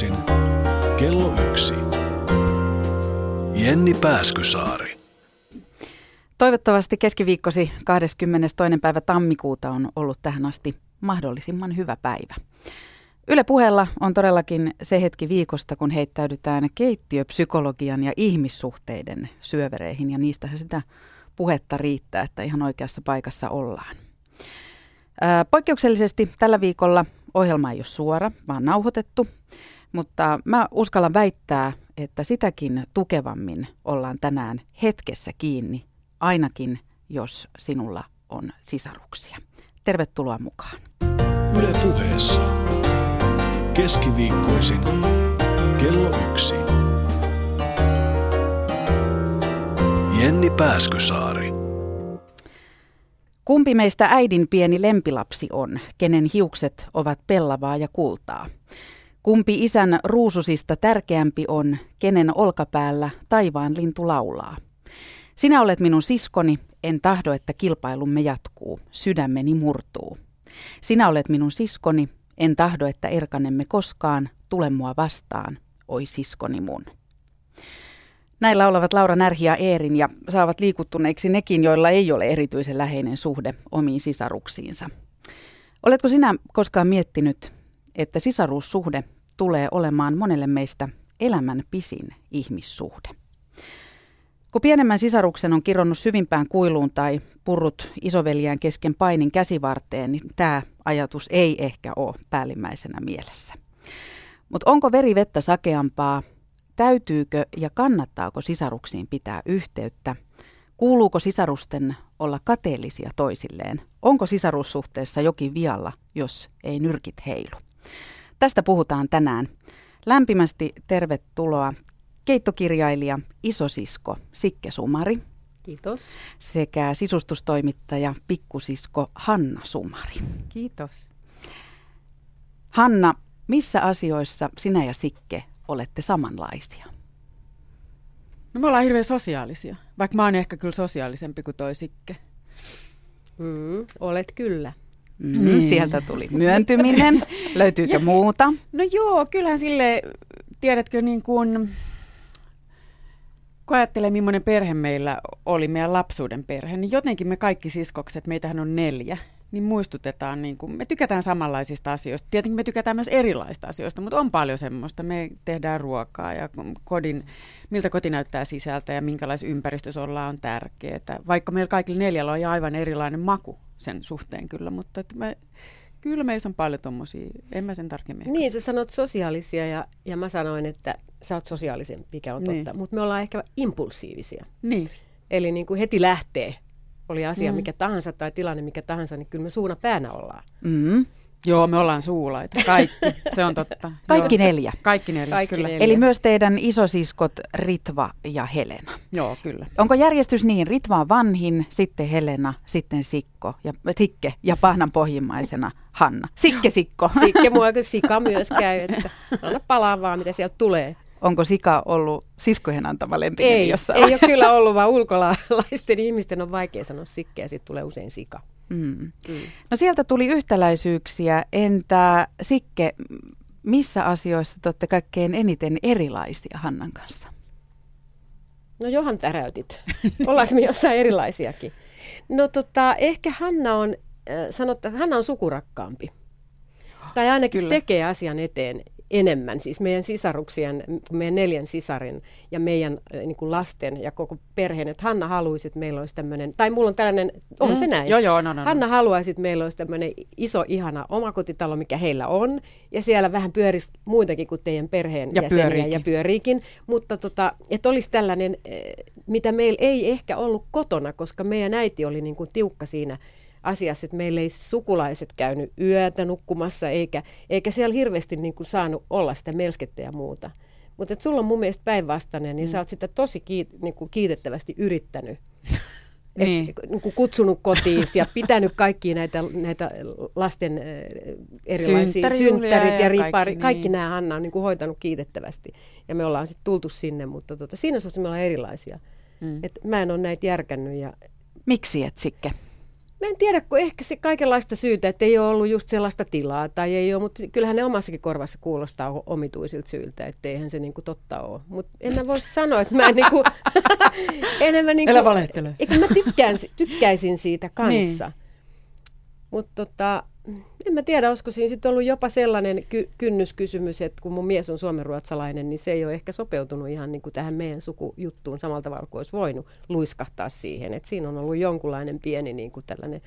Keskiviikkoisin kello yksi. Jenni Pääskysaari. Toivottavasti keskiviikkosi 22. päivä tammikuuta on ollut tähän asti mahdollisimman hyvä päivä. Yle puheella on todellakin se hetki viikosta, kun heittäydytään keittiöpsykologian ja ihmissuhteiden syövereihin, ja niistähän sitä puhetta riittää, että ihan oikeassa paikassa ollaan. Poikkeuksellisesti tällä viikolla ohjelma ei ole suora, vaan nauhoitettu, mutta mä uskallan väittää, että sitäkin tukevammin ollaan tänään hetkessä kiinni, ainakin jos sinulla on sisaruksia. Tervetuloa mukaan. Yle puheessa. Keskiviikkoisin kello yksi. Jenni Pääskysaari. Kumpi meistä äidin pieni lempilapsi on, kenen hiukset ovat pellavaa ja kultaa? Kumpi isän ruususista tärkeämpi on, kenen olkapäällä taivaan lintu laulaa? Sinä olet minun siskoni, en tahdo, että kilpailumme jatkuu, sydämeni murtuu. Sinä olet minun siskoni, en tahdo, että erkanemme koskaan, tule mua vastaan, oi siskoni mun. Näillä olevat Laura Närhi ja Eerin ja saavat liikuttuneiksi nekin, joilla ei ole erityisen läheinen suhde omiin sisaruksiinsa. Oletko sinä koskaan miettinyt, että sisaruussuhde tulee olemaan monelle meistä elämän pisin ihmissuhde? Kun pienemmän sisaruksen on kironnut syvimpään kuiluun tai purrut isoveljään kesken painin käsivarteen, niin tämä ajatus ei ehkä ole päällimmäisenä mielessä. Mutta onko veri vettä sakeampaa Täytyykö ja kannattaako sisaruksiin pitää yhteyttä? Kuuluuko sisarusten olla kateellisia toisilleen? Onko sisarussuhteessa jokin vialla, jos ei nyrkit heilu? Tästä puhutaan tänään. Lämpimästi tervetuloa keittokirjailija isosisko Sikke Sumari. Kiitos. Sekä sisustustoimittaja pikkusisko Hanna Sumari. Kiitos. Hanna, missä asioissa sinä ja Sikke olette samanlaisia? No me ollaan hirveän sosiaalisia, vaikka mä oon ehkä kyllä sosiaalisempi kuin toi Sikke. Mm, olet kyllä. Mm, niin. Sieltä tuli myöntyminen. Löytyykö muuta? No joo, kyllähän sille, tiedätkö, niin kuin, kun ajattelee millainen perhe meillä oli, meidän lapsuuden perhe, niin jotenkin me kaikki siskokset, meitähän on neljä, niin muistutetaan, niin kuin, me tykätään samanlaisista asioista. Tietenkin me tykätään myös erilaisista asioista, mutta on paljon semmoista. Me tehdään ruokaa ja kodin, miltä koti näyttää sisältä ja minkälaisessa ympäristössä ollaan on tärkeää. Vaikka meillä kaikilla neljällä on aivan erilainen maku sen suhteen kyllä, mutta että me, kyllä meissä on paljon tuommoisia, en mä sen tarkemmin. Niin, sä sanot sosiaalisia ja, ja mä sanoin, että sä oot sosiaalisempi, mikä on niin. totta, mutta me ollaan ehkä impulsiivisia. Niin. Eli niin kuin heti lähtee oli asia mm. mikä tahansa tai tilanne mikä tahansa, niin kyllä me suuna päänä ollaan. Mm. Joo, me ollaan suulaita. Kaikki, se on totta. Kaikki Joo. neljä. Kaikki neljä, Kaikki kyllä. neljä. Eli myös teidän isosiskot Ritva ja Helena. Joo, kyllä. Onko järjestys niin? Ritva on vanhin, sitten Helena, sitten Sikko ja, Sikke ja pahnan pohjimmaisena Hanna. Sikke Sikko. Sikke mua sika myös käy, että anna palaa vaan, mitä sieltä tulee. Onko Sika ollut siskojen antama lempi Ei, jossain ei ole kyllä ollut, vaan ulkolaisten ihmisten on vaikea sanoa Sikke ja sitten tulee usein Sika. Mm. Mm. No sieltä tuli yhtäläisyyksiä. Entä Sikke, missä asioissa te olette kaikkein eniten erilaisia Hannan kanssa? No johan täräytit. Ollaanko me jossain erilaisiakin? No tota, ehkä Hanna on, äh, sanotta, Hanna on sukurakkaampi. Tai ainakin Kyllä. tekee asian eteen enemmän, siis meidän sisaruksien, meidän neljän sisarin ja meidän äh, niin kuin lasten ja koko perheen, että Hanna haluaisi, että meillä olisi tämmöinen, tai mulla on tällainen, on mm. se näin. Joo, joo, no, no, Hanna no. haluaisi, että meillä olisi tämmöinen iso, ihana omakotitalo, mikä heillä on, ja siellä vähän pyörisi muitakin kuin teidän perheen ja jäseniä pyöriikin. ja pyöriikin, mutta tota, että olisi tällainen, eh, mitä meillä ei ehkä ollut kotona, koska meidän äiti oli niin kuin tiukka siinä, asiassa, että meillä ei sukulaiset käynyt yötä nukkumassa, eikä, eikä siellä hirveästi niin kuin saanut olla sitä melskettä ja muuta. Mutta sulla on mun mielestä päinvastainen, niin mm. sä oot sitä tosi kiit, niin kuin kiitettävästi yrittänyt. Et, Niin. niin kuin kutsunut kotiin ja pitänyt kaikkia näitä, näitä lasten äh, erilaisia synttärit ja, ja ripari, kaikki, kaikki, kaikki niin. nämä Hanna on niin kuin hoitanut kiitettävästi. Ja me ollaan sitten tultu sinne, mutta tota, siinä osassa me ollaan erilaisia. Mm. Et mä en ole näitä järkännyt ja Miksi et Sikke? Mä en tiedä, kun ehkä se kaikenlaista syytä, että ei ole ollut just sellaista tilaa tai ei ole, mutta kyllähän ne omassakin korvassa kuulostaa omituisilta syiltä, että eihän se niinku totta ole. Mutta en mä voi sanoa, että mä en niinku, enemmän niinku, Älä valehtele. Eikö mä tykkään, tykkäisin siitä kanssa. Niin. Mutta tota, en mä tiedä, olisiko siinä sitten ollut jopa sellainen ky- kynnyskysymys, että kun mun mies on suomenruotsalainen, niin se ei ole ehkä sopeutunut ihan niin kuin tähän meidän sukujuttuun samalla tavalla kuin olisi voinut luiskahtaa siihen. Et siinä on ollut jonkunlainen pieni niin kuin tällainen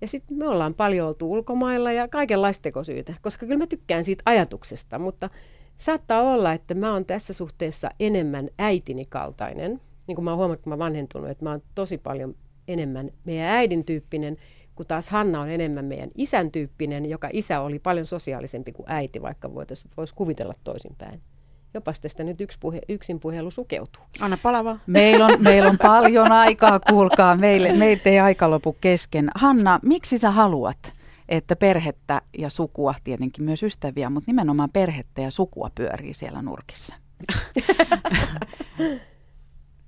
ja sitten me ollaan paljon oltu ulkomailla ja kaikenlaista tekosyitä, koska kyllä mä tykkään siitä ajatuksesta, mutta saattaa olla, että mä oon tässä suhteessa enemmän äitini kaltainen. Niin kuin mä oon huomannut, kun mä vanhentunut, että mä oon tosi paljon enemmän meidän äidin tyyppinen kun taas Hanna on enemmän meidän isän tyyppinen, joka isä oli paljon sosiaalisempi kuin äiti, vaikka voitaisiin voisi kuvitella toisinpäin. Jopas tästä nyt yksi puhe, yksin puhelu sukeutuu. Anna palava. Meillä on, meillä on paljon aikaa, kuulkaa. Meille, meiltä ei aika lopu kesken. Hanna, miksi sä haluat, että perhettä ja sukua, tietenkin myös ystäviä, mutta nimenomaan perhettä ja sukua pyörii siellä nurkissa?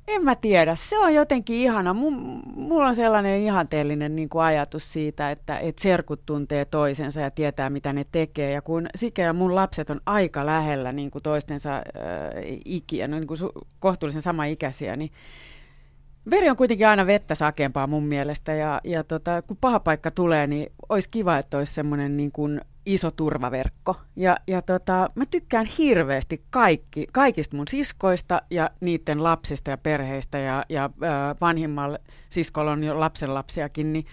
En mä tiedä. Se on jotenkin ihana. mulla on sellainen ihanteellinen niin kuin ajatus siitä, että, että serkut tuntee toisensa ja tietää, mitä ne tekee. Ja kun Sike ja mun lapset on aika lähellä niin kuin toistensa äh, ikiä, no, niin kuin su- kohtuullisen sama ikäisiä, niin veri on kuitenkin aina vettä sakeampaa mun mielestä. Ja, ja tota, kun paha paikka tulee, niin olisi kiva, että olisi semmoinen niin kuin iso turvaverkko. Ja, ja tota, mä tykkään hirveästi kaikki, kaikista mun siskoista ja niiden lapsista ja perheistä ja, ja äh, siskolla on jo lapsenlapsiakin, niin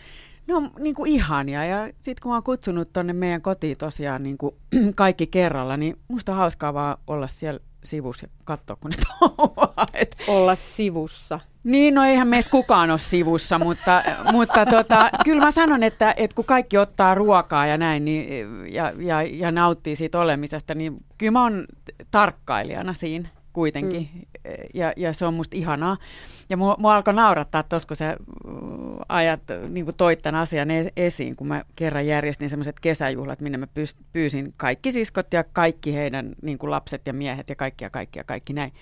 ne on niin kuin ihania. Ja sitten kun mä oon kutsunut tonne meidän kotiin tosiaan niin kuin kaikki kerralla, niin musta on hauskaa vaan olla siellä sivussa ja katsoa, kun ne touhuaa. Olla sivussa. Niin, no eihän meistä kukaan ole sivussa, mutta, mutta tota, kyllä mä sanon, että, että kun kaikki ottaa ruokaa ja näin niin, ja, ja, ja nauttii siitä olemisesta, niin kyllä mä oon tarkkailijana siinä kuitenkin. Mm. Ja, ja se on musta ihanaa. Ja mua, mua alkoi naurattaa tuossa, kun sä ajat, niin kuin toit tämän asian e-, esiin, kun mä kerran järjestin sellaiset kesäjuhlat, minne mä pyysin kaikki siskot ja kaikki heidän niin kuin lapset ja miehet ja kaikki ja kaikki ja kaikki näin.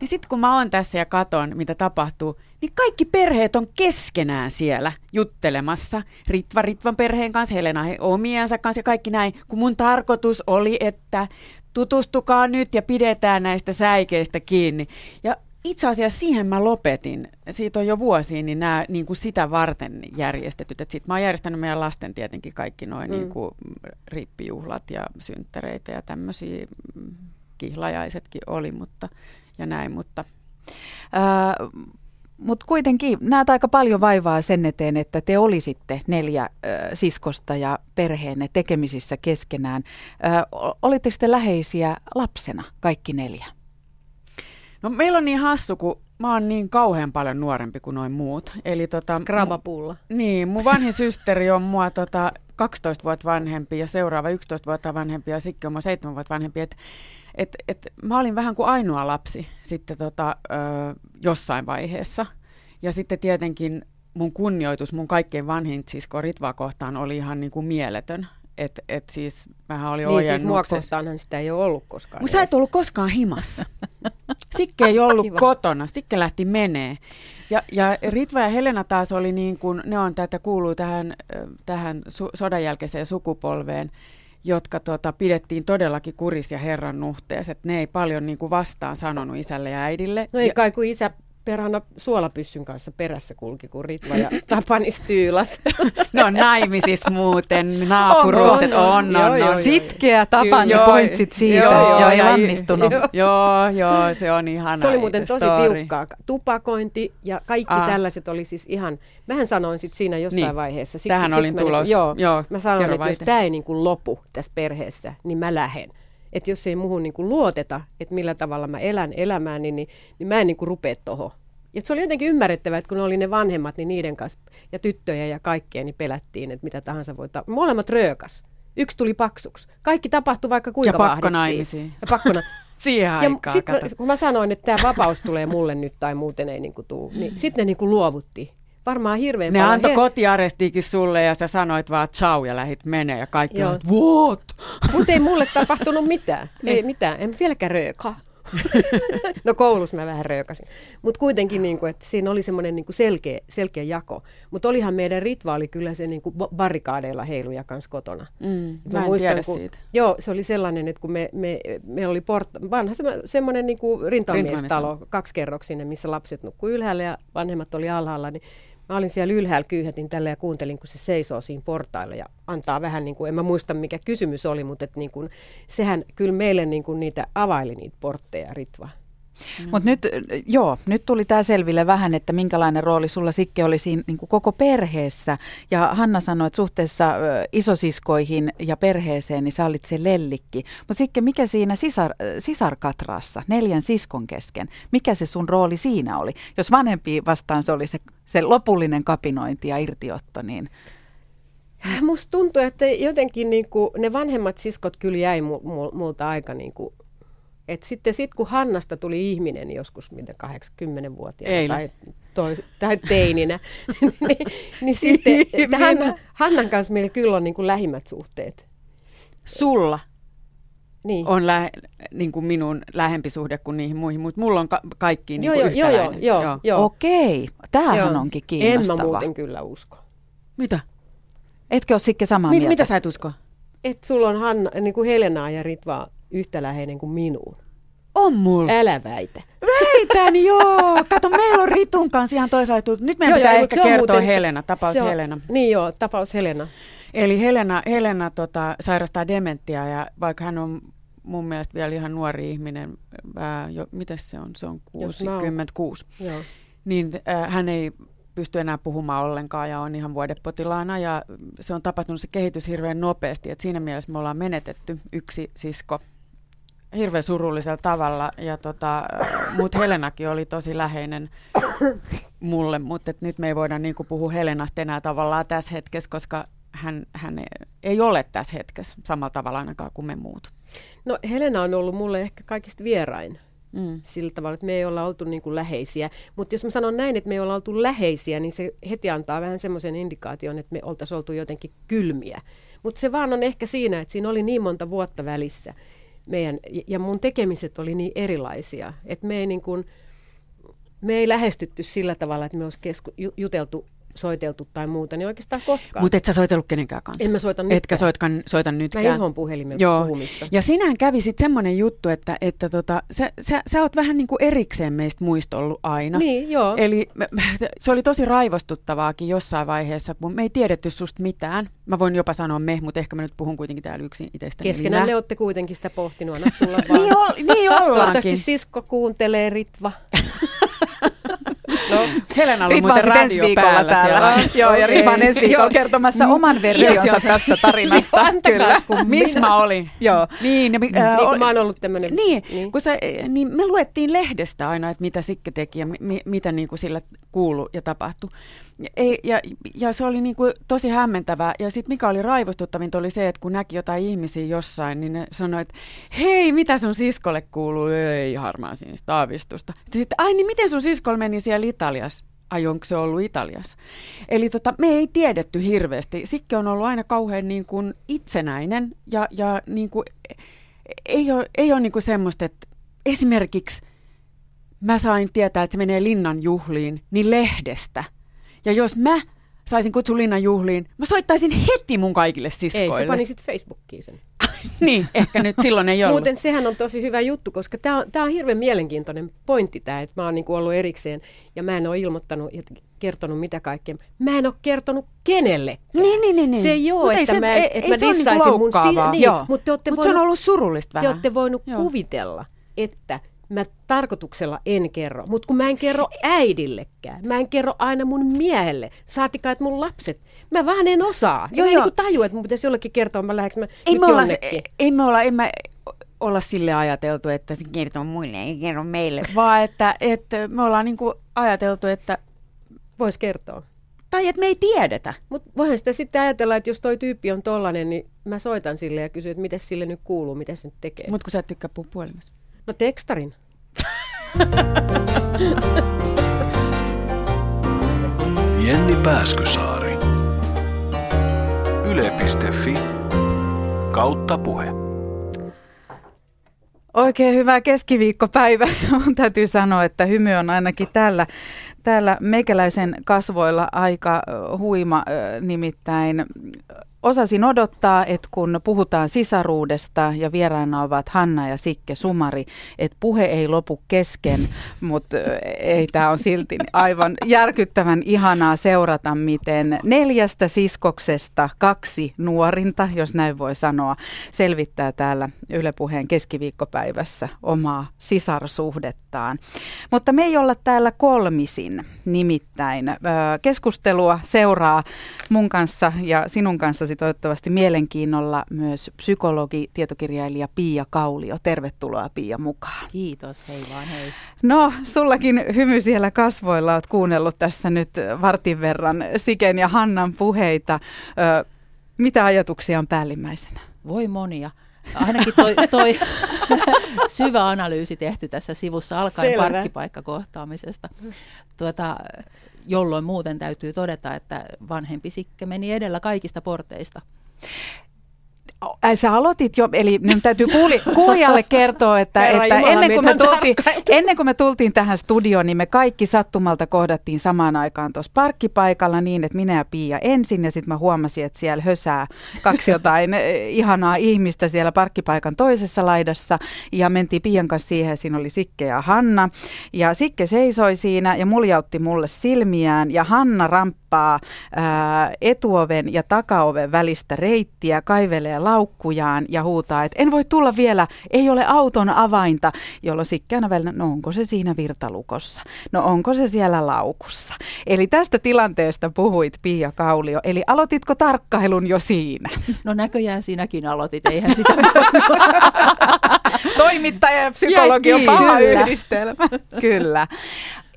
Niin sitten kun mä oon tässä ja katon, mitä tapahtuu, niin kaikki perheet on keskenään siellä juttelemassa. Ritva Ritvan perheen kanssa, Helena omiensa kanssa ja kaikki näin. Kun mun tarkoitus oli, että tutustukaa nyt ja pidetään näistä säikeistä kiinni. Ja itse asiassa siihen mä lopetin. Siitä on jo vuosia, niin nämä niin kuin sitä varten järjestetyt. Sitten mä oon järjestänyt meidän lasten tietenkin kaikki noin mm. niin kuin rippijuhlat ja synttäreitä ja tämmöisiä kihlajaisetkin oli, mutta ja näin, mutta... Ää, mutta kuitenkin näet aika paljon vaivaa sen eteen, että te olisitte neljä äh, siskosta ja perheenne tekemisissä keskenään. Äh, olitteko te läheisiä lapsena kaikki neljä? No meillä on niin hassu, kun mä oon niin kauhean paljon nuorempi kuin noin muut. Eli tota, Skrabapulla. Mu, niin, mun vanhin systeri on mua tota, 12 vuotta vanhempi ja seuraava 11 vuotta vanhempi ja Sikki on mua 7 vuotta vanhempi. Et et, et mä olin vähän kuin ainoa lapsi sitten tota, ö, jossain vaiheessa. Ja sitten tietenkin mun kunnioitus mun kaikkein vanhin sisko Ritvaa kohtaan oli ihan niin kuin mieletön. Et, et siis vähän oli niin, siis mua kohtaanhan sitä ei ole ollut koskaan. Mutta sä et ollut koskaan himassa. Sikke ei ollut Kiva. kotona, Sikke lähti menee. Ja, ja Ritva ja Helena taas oli niin kuin, ne on tätä kuuluu tähän, tähän su- sodan jälkeiseen sukupolveen, jotka tota, pidettiin todellakin kurisia herran nuhteessa. Ne ei paljon niin kuin vastaan sanonut isälle ja äidille. No ei kai, kun isä perhana suolapyssyn kanssa perässä kulki, kun Ritva ja Tapani styylas. no naimisis muuten, naapuruukset on, on, on, on, on. Sitkeä Tapani pointsit siitä, joo, joo, joo, ei lannistunut. Joo. joo, joo, se on ihana Se oli muuten tosi story. tiukkaa. Tupakointi ja kaikki ah. tällaiset oli siis ihan, mähän sanoin sit siinä jossain niin. vaiheessa. Siksi, Tähän siksi olin tulos. Joo, joo, mä sanoin, että jos tämä ei niin kuin lopu tässä perheessä, niin mä lähden että jos ei muuhun niin kuin luoteta, että millä tavalla mä elän elämääni, niin, niin mä en niin kuin rupea tuohon. Ja se oli jotenkin ymmärrettävää, että kun oli ne vanhemmat, niin niiden kanssa ja tyttöjä ja kaikkea, niin pelättiin, että mitä tahansa voi tapahtua. Molemmat röökas. Yksi tuli paksuksi. Kaikki tapahtui vaikka kuinka Ja pakkonaimisiin. Ja pakkona. Siihen aikaan, sit, kun mä sanoin, että tämä vapaus tulee mulle nyt tai muuten ei niin kuin tuu, niin sitten ne niin kuin luovutti varmaan hirveän ne paljon. Ne antoi he... kotiarestiikin sulle ja sä sanoit vaan ciao ja lähit menee ja kaikki on, what? Mutta ei mulle tapahtunut mitään. ei niin. mitään, en vieläkään röökaa. no koulussa mä vähän röykäsin. Mutta kuitenkin, niin kuin, että siinä oli semmoinen niin selkeä, selkeä jako. Mutta olihan meidän rituaali kyllä se niin kuin barrikaadeilla heiluja kanssa kotona. Mm, mä, mä en muistan, tiedä kun, siitä. Joo, se oli sellainen, että kun me, me, meillä oli port, vanha semmoinen niin kuin rintamamiestalo, kaksikerroksinen, missä lapset nukkui ylhäällä ja vanhemmat oli alhaalla, niin Mä olin siellä ylhäällä, kyyhätin tälle ja kuuntelin, kun se seisoo siinä portailla ja antaa vähän, niin kuin, en mä muista mikä kysymys oli, mutta että niin kuin, sehän kyllä meille niin kuin niitä availi niitä portteja Ritva. Mm. Mutta nyt, joo, nyt tuli tämä selville vähän, että minkälainen rooli sulla Sikke oli siinä niin koko perheessä. Ja Hanna sanoi, että suhteessa isosiskoihin ja perheeseen, niin sä olit se lellikki. Mutta Sikke, mikä siinä sisar, sisarkatraassa, neljän siskon kesken, mikä se sun rooli siinä oli? Jos vanhempi vastaan se oli se, se lopullinen kapinointi ja irtiotto, niin... Musta tuntuu, että jotenkin niin kuin, ne vanhemmat siskot kyllä jäi multa aika niin kuin et sitten sit, kun Hannasta tuli ihminen joskus mitä 80-vuotiaana tai, toi, tai teininä, niin, niin sitten Hanna, Hannan kanssa meillä kyllä on niin kuin lähimmät suhteet. Sulla niin. on lä- niin kuin minun lähempi suhde kuin niihin muihin, mutta mulla on ka- kaikki niin kuin joo, joo, joo, joo, joo. Okei, tämähän joo. onkin kiinnostavaa. En mä muuten kyllä usko. Mitä? Etkö ole Sikke samaa Mi- mieltä? Mitä sä et usko? Että sulla on Hanna, niin kuin Helenaa ja Ritva yhtä läheinen kuin minuun. On mulla. Älä väitä. Väitän, joo. Kato, meillä on Ritun kanssa ihan toisaalta. Nyt meidän joo, pitää joo, ehkä kertoa muuten, Helena, tapaus on, Helena. Niin joo, tapaus Helena. Eli Helena, Helena tota, sairastaa dementiaa ja vaikka hän on mun mielestä vielä ihan nuori ihminen, ää, jo, miten se on, se on 66, joo. niin ää, hän ei pysty enää puhumaan ollenkaan ja on ihan vuodepotilaana ja se on tapahtunut se kehitys hirveän nopeasti, että siinä mielessä me ollaan menetetty yksi sisko hirveän surullisella tavalla, ja tota, mutta Helenakin oli tosi läheinen mulle, mutta nyt me ei voida niin puhua Helenasta enää tavallaan tässä hetkessä, koska hän, hän ei ole tässä hetkessä samalla tavalla ainakaan kuin me muut. No Helena on ollut mulle ehkä kaikista vierain Mm. Sillä tavalla, että me ei olla oltu niin kuin läheisiä. Mutta jos mä sanon näin, että me ei olla oltu läheisiä, niin se heti antaa vähän semmoisen indikaation, että me oltaisiin oltu jotenkin kylmiä. Mutta se vaan on ehkä siinä, että siinä oli niin monta vuotta välissä. Meidän, ja mun tekemiset oli niin erilaisia, että me ei, niin kuin, me ei lähestytty sillä tavalla, että me olisi kesku, juteltu soiteltu tai muuta, niin oikeastaan koskaan. Mutta et sä soitellut kenenkään kanssa? En mä soita nytkään. Etkä soitkan, soita nytkään. Mä inhoan puhelimella Joo. puhumista. Ja sinähän kävi sitten semmoinen juttu, että, että tota, sä, sä, sä oot vähän niin kuin erikseen meistä muista ollut aina. Niin, joo. Eli se oli tosi raivostuttavaakin jossain vaiheessa, kun me ei tiedetty susta mitään. Mä voin jopa sanoa me, mutta ehkä mä nyt puhun kuitenkin täällä yksin itsestäni. Keskenään ne olette kuitenkin sitä pohtinut, anna tulla vaan. niin, ol, niin ollaankin. Toivottavasti sisko kuuntelee Ritva. No, Helena oli muuten radio päällä täällä. Joo, ja Riva on ensi viikolla kertomassa oman versionsa tästä tarinasta. Kyllä. Missä mä olin. Joo. Niin, ja, äh, niin mä oon ollut tämmöinen. Niin, niin. Kun sä, niin me luettiin lehdestä aina, että mitä Sikke teki ja mi, mitä niin kuin sillä kuulu ja tapahtui. Ei, ja, ja se oli niin kuin tosi hämmentävää. Ja sitten mikä oli raivostuttavinta oli se, että kun näki jotain ihmisiä jossain, niin ne sanoi, että hei, mitä sun siskolle kuuluu? Ei harmaa sinistä aavistusta. Sitten, ai niin miten sun siskolle meni siellä Italiassa? Ai onko se ollut Italiassa? Eli tota, me ei tiedetty hirveästi. Sikke on ollut aina kauhean niin kuin itsenäinen ja, ja niin kuin, ei ole, ei ole niin kuin semmoista, että esimerkiksi mä sain tietää, että se menee linnan juhliin, niin lehdestä. Ja jos mä saisin kutsun linnan juhliin, mä soittaisin heti mun kaikille siskoille. Ei, se pani sitten Facebookiin sen. niin, ehkä nyt silloin ei ollut. Muuten sehän on tosi hyvä juttu, koska tämä on, tää on hirveän mielenkiintoinen pointti tämä, että mä oon niinku ollut erikseen ja mä en ole ilmoittanut ja kertonut mitä kaikkea. Mä en ole kertonut kenelle. Niin, niin, niin, niin. Se ei ole, että, se, mä, ei, että ei mä dissaisin niinku mun... Si- niin, mutta Mut se on ollut surullista vähän. Te olette voinut Joo. kuvitella, että mä tarkoituksella en kerro, mutta kun mä en kerro äidillekään, mä en kerro aina mun miehelle, saatikaan, että mun lapset, mä vaan en osaa. Joo, joo. Niin tajua, että mun pitäisi jollekin kertoa, mä lähdekö mä ei me olla, ei, ei me olla, en mä olla sille ajateltu, että se kertoo muille, ei kerro meille, vaan että, että me ollaan niin kuin ajateltu, että... Voisi kertoa. Tai että me ei tiedetä. Mutta voihan sitä sitten ajatella, että jos toi tyyppi on tollanen, niin mä soitan sille ja kysyn, että miten sille nyt kuuluu, mitä se nyt tekee. Mutta kun sä et tykkää puhua puhelimessa. No tekstarin. Jenni Pääskysaari. Yle.fi kautta puhe. Oikein hyvää keskiviikkopäivää. Mun täytyy sanoa, että hymy on ainakin täällä, täällä meikäläisen kasvoilla aika huima, nimittäin osasin odottaa, että kun puhutaan sisaruudesta ja vieraana ovat Hanna ja Sikke Sumari, että puhe ei lopu kesken, mutta ei tämä on silti aivan järkyttävän ihanaa seurata, miten neljästä siskoksesta kaksi nuorinta, jos näin voi sanoa, selvittää täällä Yle Puheen keskiviikkopäivässä omaa sisarsuhdettaan. Mutta me ei olla täällä kolmisin, nimittäin keskustelua seuraa mun kanssa ja sinun kanssa seurasi toivottavasti mielenkiinnolla myös psykologi, tietokirjailija Pia Kaulio. Tervetuloa Pia mukaan. Kiitos, hei vaan hei. No, sullakin hymy siellä kasvoilla. Olet kuunnellut tässä nyt vartin verran Siken ja Hannan puheita. Ö, mitä ajatuksia on päällimmäisenä? Voi monia. Ainakin toi, toi syvä analyysi tehty tässä sivussa alkaen Selvä. parkkipaikkakohtaamisesta. Tuota, jolloin muuten täytyy todeta, että vanhempi sikke meni edellä kaikista porteista. Äh, sä aloitit jo, eli nyt täytyy kuuli, kuulijalle kertoa, että, että ennen, kuin me tultiin, ennen kuin me tultiin tähän studioon, niin me kaikki sattumalta kohdattiin samaan aikaan tuossa parkkipaikalla niin, että minä ja Pia ensin, ja sitten mä huomasin, että siellä hösää kaksi jotain eh, ihanaa ihmistä siellä parkkipaikan toisessa laidassa, ja mentiin Pian kanssa siihen, siinä oli Sikke ja Hanna, ja Sikke seisoi siinä ja muljautti mulle silmiään, ja Hanna ramppaa ää, etuoven ja takaoven välistä reittiä, kaivelee laukkujaan ja huutaa, että en voi tulla vielä, ei ole auton avainta, jolloin sikkänä välillä, no onko se siinä virtalukossa? No onko se siellä laukussa? Eli tästä tilanteesta puhuit Pia Kaulio, eli aloititko tarkkailun jo siinä? No näköjään sinäkin aloitit, eihän sitä Toimittaja ja psykologi on paha yhdistelmä. Kyllä.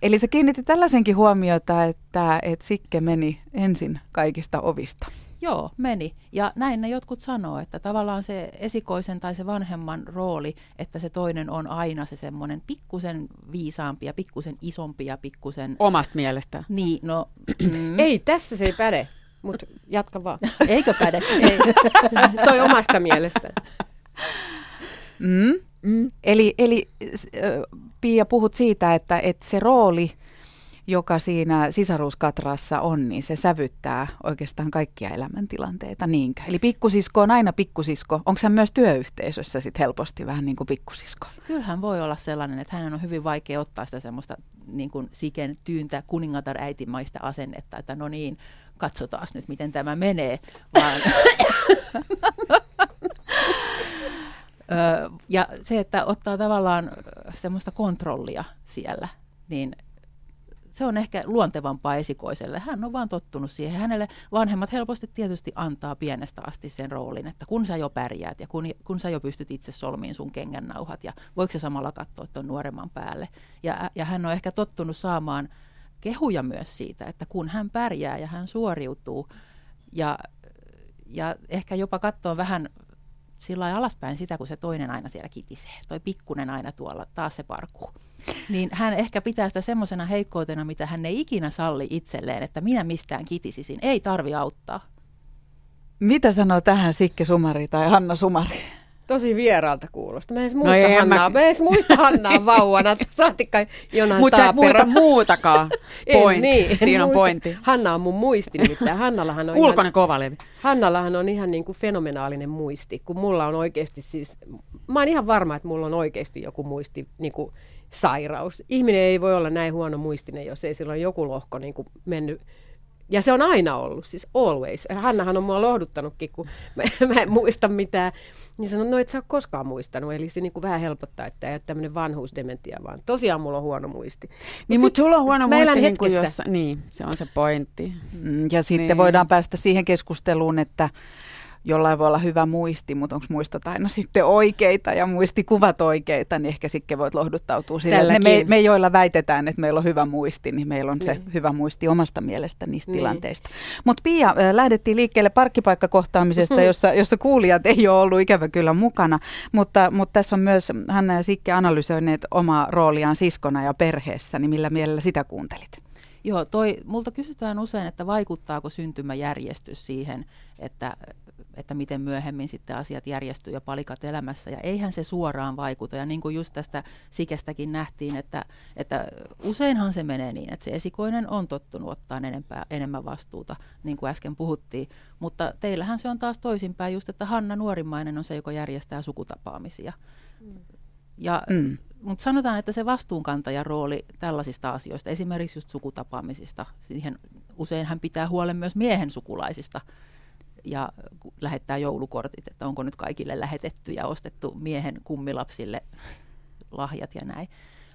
Eli se kiinnitti tällaisenkin huomiota, että, että Sikke meni ensin kaikista ovista. Joo, meni. Ja näin ne jotkut sanoo, että tavallaan se esikoisen tai se vanhemman rooli, että se toinen on aina se semmoinen pikkusen viisaampi ja pikkusen isompi ja pikkusen... Omasta mielestä. Niin, no... Mm. ei, tässä se ei päde, mutta jatka vaan. Eikö päde? ei. Toi omasta mielestä. Mm. Mm. Eli, eli Pia, puhut siitä, että, että se rooli joka siinä sisaruuskatrassa on, niin se sävyttää oikeastaan kaikkia elämäntilanteita, niinkö? Eli pikkusisko on aina pikkusisko. Onko hän myös työyhteisössä sit helposti vähän niin kuin pikkusisko? Kyllähän voi olla sellainen, että hänen on hyvin vaikea ottaa sitä semmoista niin kuin siken tyyntä kuningatar äitimaista asennetta, että no niin, katsotaan nyt miten tämä menee. Vaan ja se, että ottaa tavallaan semmoista kontrollia siellä, niin se on ehkä luontevampaa esikoiselle. Hän on vaan tottunut siihen. Hänelle vanhemmat helposti tietysti antaa pienestä asti sen roolin, että kun sä jo pärjäät ja kun, kun sä jo pystyt itse solmiin sun kengännauhat ja voiko se samalla katsoa tuon nuoremman päälle. Ja, ja hän on ehkä tottunut saamaan kehuja myös siitä, että kun hän pärjää ja hän suoriutuu ja, ja ehkä jopa katsoa vähän sillä alaspäin sitä, kun se toinen aina siellä kitisee. Toi pikkunen aina tuolla, taas se parkuu. Niin hän ehkä pitää sitä semmoisena heikkoutena, mitä hän ei ikinä salli itselleen, että minä mistään kitisisin. Ei tarvi auttaa. Mitä sanoo tähän Sikke Sumari tai Hanna Sumari? Tosi vieraalta kuulosta. Mä en muista no Hannaa. Mä... mä en muista Hannaa vauvana. Saatikka jonain Mutta sä et muista muutakaan. Point. niin, en Siinä on muista. pointti. Hanna on mun muisti nimittäin. Hannallahan on Ulkoinen ihan, kovalevi. Hannallahan on ihan niin kuin fenomenaalinen muisti, kun mulla on oikeasti siis, mä oon ihan varma, että mulla on oikeasti joku muisti niin kuin sairaus. Ihminen ei voi olla näin huono muistinen, jos ei silloin joku lohko niin kuin mennyt ja se on aina ollut, siis always. Hannahan on mua lohduttanutkin, kun mä, mä en muista mitään. Niin sanon, no et sä ole koskaan muistanut. Eli se niin kuin vähän helpottaa, että ei ole tämmöinen vanhuusdementia, vaan tosiaan mulla on huono muisti. Niin, mutta mut sulla on huono muisti. Niin, kuin jossa, niin, se on se pointti. Mm, ja sitten niin. voidaan päästä siihen keskusteluun, että jollain voi olla hyvä muisti, mutta onko muistot aina sitten oikeita ja muistikuvat oikeita, niin ehkä sitten voit lohduttautua sillä. Me, me, joilla väitetään, että meillä on hyvä muisti, niin meillä on niin. se hyvä muisti omasta mielestä niistä niin. tilanteista. Mutta Pia, lähdettiin liikkeelle parkkipaikkakohtaamisesta, mm-hmm. jossa, jossa kuulijat ei ole ollut ikävä kyllä mukana, mutta, mutta tässä on myös Hanna ja Sikke analysoineet omaa rooliaan siskona ja perheessä, niin millä mielellä sitä kuuntelit? Joo, toi, multa kysytään usein, että vaikuttaako syntymäjärjestys siihen, että että miten myöhemmin sitten asiat järjestyy ja palikat elämässä. Ja eihän se suoraan vaikuta. Ja niin kuin just tästä sikestäkin nähtiin, että, että useinhan se menee niin, että se esikoinen on tottunut ottaa enempää, enemmän vastuuta, niin kuin äsken puhuttiin. Mutta teillähän se on taas toisinpäin just, että Hanna Nuorimmainen on se, joka järjestää sukutapaamisia. Ja mm mutta sanotaan, että se vastuunkantajan rooli tällaisista asioista, esimerkiksi just sukutapaamisista, siihen usein hän pitää huolen myös miehen sukulaisista ja lähettää joulukortit, että onko nyt kaikille lähetetty ja ostettu miehen kummilapsille lahjat ja näin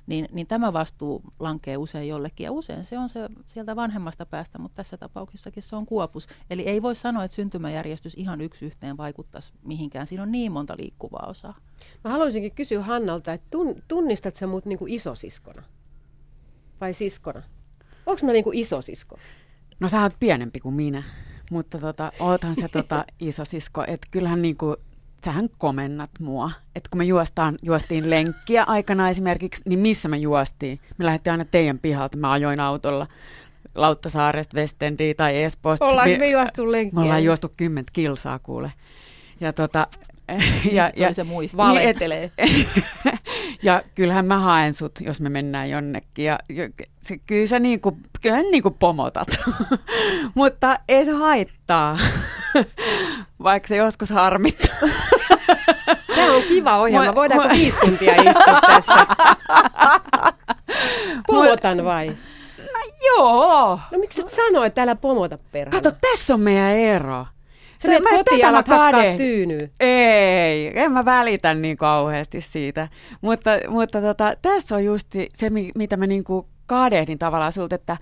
niin, niin tämä vastuu lankee usein jollekin. Ja usein se on se sieltä vanhemmasta päästä, mutta tässä tapauksessakin se on kuopus. Eli ei voi sanoa, että syntymäjärjestys ihan yksi yhteen vaikuttaisi mihinkään. Siinä on niin monta liikkuvaa osaa. Mä haluaisinkin kysyä Hannalta, että tunnistat sä mut niinku isosiskona? Vai siskona? Onko mä niinku isosisko? No sä oot pienempi kuin minä, mutta tota, oothan se tota isosisko. Että kyllähän niinku sähän komennat mua. Että kun me juostaan, juostiin lenkkiä aikana esimerkiksi, niin missä me juostiin? Me lähdettiin aina teidän pihalta. Mä ajoin autolla Lauttasaaresta, Westendiin tai Espoosta. Ollaan me, me juostu lenkkiä. Me ollaan juostu kymmentä kilsaa kuule. Ja tota, ja, ja, se muisti. Valehtelee. ja kyllähän mä haen sut, jos me mennään jonnekin. Ja, ja se, kyllä sä niinku, kyllä niinku pomotat. Mutta ei se haittaa, vaikka se joskus harmittaa. Tämä on kiva ohjelma. Voidaanko viisi tuntia istua tässä? Pomotan vai? No joo. No miksi et sano, että älä pomota perään? Kato, tässä on meidän ero. Sä menet kotiin ja hakkaa tyynyä. Ei, en mä välitä niin kauheasti siitä. Mutta, mutta tota, tässä on just se, mitä mä niinku kadehdin tavallaan sulta, että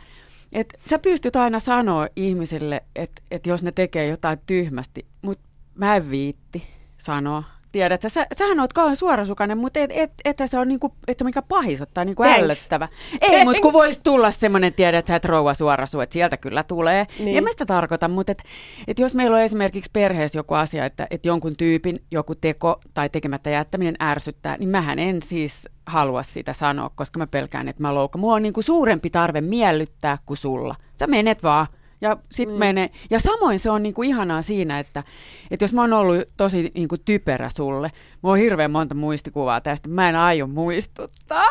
et sä pystyt aina sanoa ihmisille, että et jos ne tekee jotain tyhmästi, mutta mä en viitti sanoa tiedät, sä, sähän oot kauhean suorasukainen, mutta et, et, et se on niinku, et se mikä pahisot tai niinku ällöttävä. Ei, mutta kun voisi tulla semmoinen, tiedät, että sä et rouva suorasu, että sieltä kyllä tulee. Niin. En mä sitä tarkoita, mutta et, et jos meillä on esimerkiksi perheessä joku asia, että et jonkun tyypin joku teko tai tekemättä jättäminen ärsyttää, niin mähän en siis halua sitä sanoa, koska mä pelkään, että mä loukkaan. Mulla on niinku suurempi tarve miellyttää kuin sulla. Sä menet vaan. Ja, sit mm. menee. ja samoin se on niinku ihanaa siinä, että, että jos mä oon ollut tosi niinku typerä sulle, mulla on hirveän monta muistikuvaa tästä, mä en aio muistuttaa,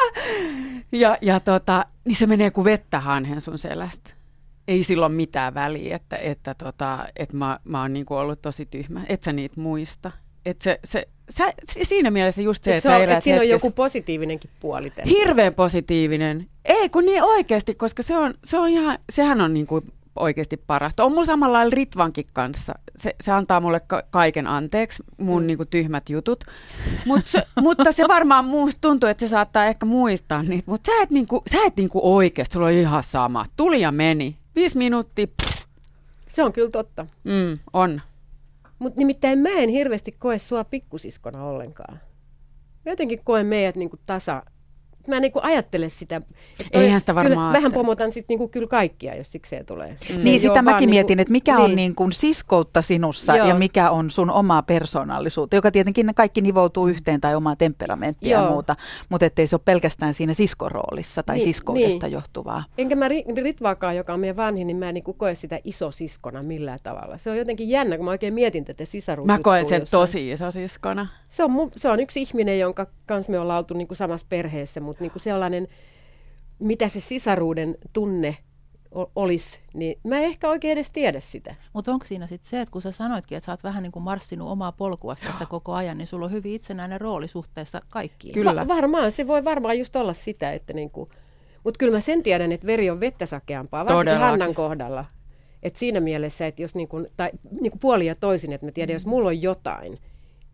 ja, ja tota, niin se menee kuin vettä hanhen sun selästä. Ei silloin mitään väliä, että, että, tota, että mä, mä oon niinku ollut tosi tyhmä, et sä niitä muista. Et se, se, sä, siinä mielessä just se, et että se on, että siinä on joku positiivinenkin puoli. Tässä. Hirveän positiivinen. Ei kun niin oikeasti, koska se on, se on ihan, sehän on niin kuin oikeasti parasta. On mulla samalla lailla Ritvankin kanssa. Se, se antaa mulle ka- kaiken anteeksi, mun mm. niinku, tyhmät jutut. Mut se, mutta se varmaan muusta tuntuu, että se saattaa ehkä muistaa niitä. Mutta sä et, niinku, sä et niinku oikeasti, sulla on ihan sama. Tuli ja meni. Viisi minuuttia. Pff. Se on kyllä totta. Mm, on. Mutta nimittäin mä en hirveästi koe sua pikkusiskona ollenkaan. jotenkin koen meidät niinku tasa, mä en niin ajattele sitä. Että Eihän sitä varmaan Vähän pomotan sitten niin kyllä kaikkia, jos sikseen tulee. Mm. Niin, sitä mäkin niin mietin, että mikä niin. on niin kuin siskoutta sinussa Joo. ja mikä on sun omaa persoonallisuutta, joka tietenkin ne kaikki nivoutuu yhteen tai omaa temperamenttia Joo. ja muuta, mutta ettei se ole pelkästään siinä siskoroolissa tai niin, siskoudesta niin. johtuvaa. Enkä mä Ritvaakaan, joka on meidän vanhin, niin mä en niin koe sitä isosiskona millään tavalla. Se on jotenkin jännä, kun mä oikein mietin tätä sisaruusjuttua. Mä koen sen jossain. tosi isosiskona. Se on, se on yksi ihminen, jonka kanssa me ollaan oltu niin kuin samassa perheessä, mutta niin kuin sellainen, mitä se sisaruuden tunne olisi, niin mä en ehkä oikein edes tiedä sitä. Mutta onko siinä sitten se, että kun sä sanoitkin, että sä oot vähän niin kuin marssinut omaa polkua tässä koko ajan, niin sulla on hyvin itsenäinen rooli suhteessa kaikkiin. Kyllä. Va- varmaan, se voi varmaan just olla sitä, että niin kuin, mutta kyllä mä sen tiedän, että veri on vettä sakeampaa, varsinkin Todellakin. Hannan kohdalla. Et siinä mielessä, että jos niin kuin, tai niin kuin puoli ja toisin, että mä tiedän, mm. jos mulla on jotain,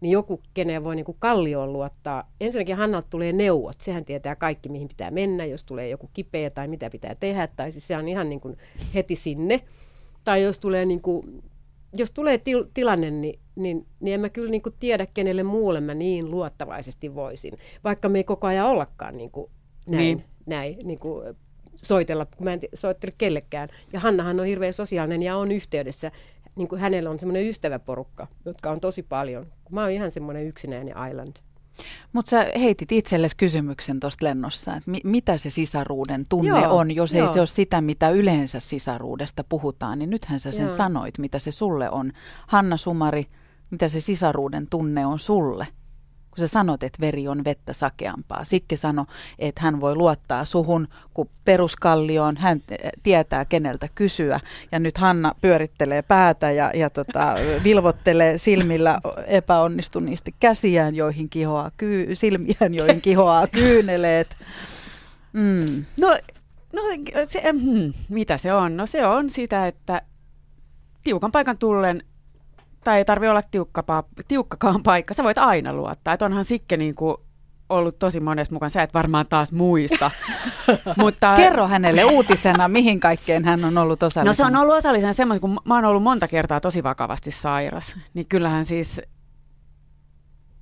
niin joku, keneen voi niin kuin kallioon luottaa. Ensinnäkin Hannalta tulee neuvot. Sehän tietää kaikki, mihin pitää mennä, jos tulee joku kipeä tai mitä pitää tehdä. Tai siis se on ihan niin kuin heti sinne. Tai jos tulee, niin kuin, jos tulee til, tilanne, niin, niin, niin en mä kyllä niin kuin tiedä, kenelle muulle mä niin luottavaisesti voisin. Vaikka me ei koko ajan ollakaan niin kuin näin, niin. näin niin kuin soitella, kun mä en soittele kellekään. Ja Hannahan on hirveän sosiaalinen ja on yhteydessä niin kuin hänellä on semmoinen ystäväporukka, jotka on tosi paljon. Mä oon ihan semmoinen yksinäinen island. Mutta sä heitit itsellesi kysymyksen tuosta lennossa, että mi- mitä se sisaruuden tunne Joo, on, jos joo. ei se ole sitä, mitä yleensä sisaruudesta puhutaan, niin nythän sä sen Joo. sanoit, mitä se sulle on. Hanna Sumari, mitä se sisaruuden tunne on sulle? Kun sä sanot, että veri on vettä sakeampaa. Sikke sano, että hän voi luottaa suhun, kun peruskallioon hän eh, tietää, keneltä kysyä. Ja nyt Hanna pyörittelee päätä ja, ja tota, vilvottelee silmillä epäonnistuneesti käsiään, joihin kihoaa kyy, silmiään, joihin kihoaa kyyneleet. Mm. No, no se, hmm, mitä se on? No se on sitä, että tiukan paikan tullen, tai ei tarvi olla tiukkapa, tiukkakaan paikka, sä voit aina luottaa. Että onhan Sikke niin kuin ollut tosi monessa mukaan, sä et varmaan taas muista. Mutta, Kerro hänelle uutisena, mihin kaikkeen hän on ollut No osallisena. se on ollut osallisena semmoinen, kun mä oon ollut monta kertaa tosi vakavasti sairas, niin kyllähän siis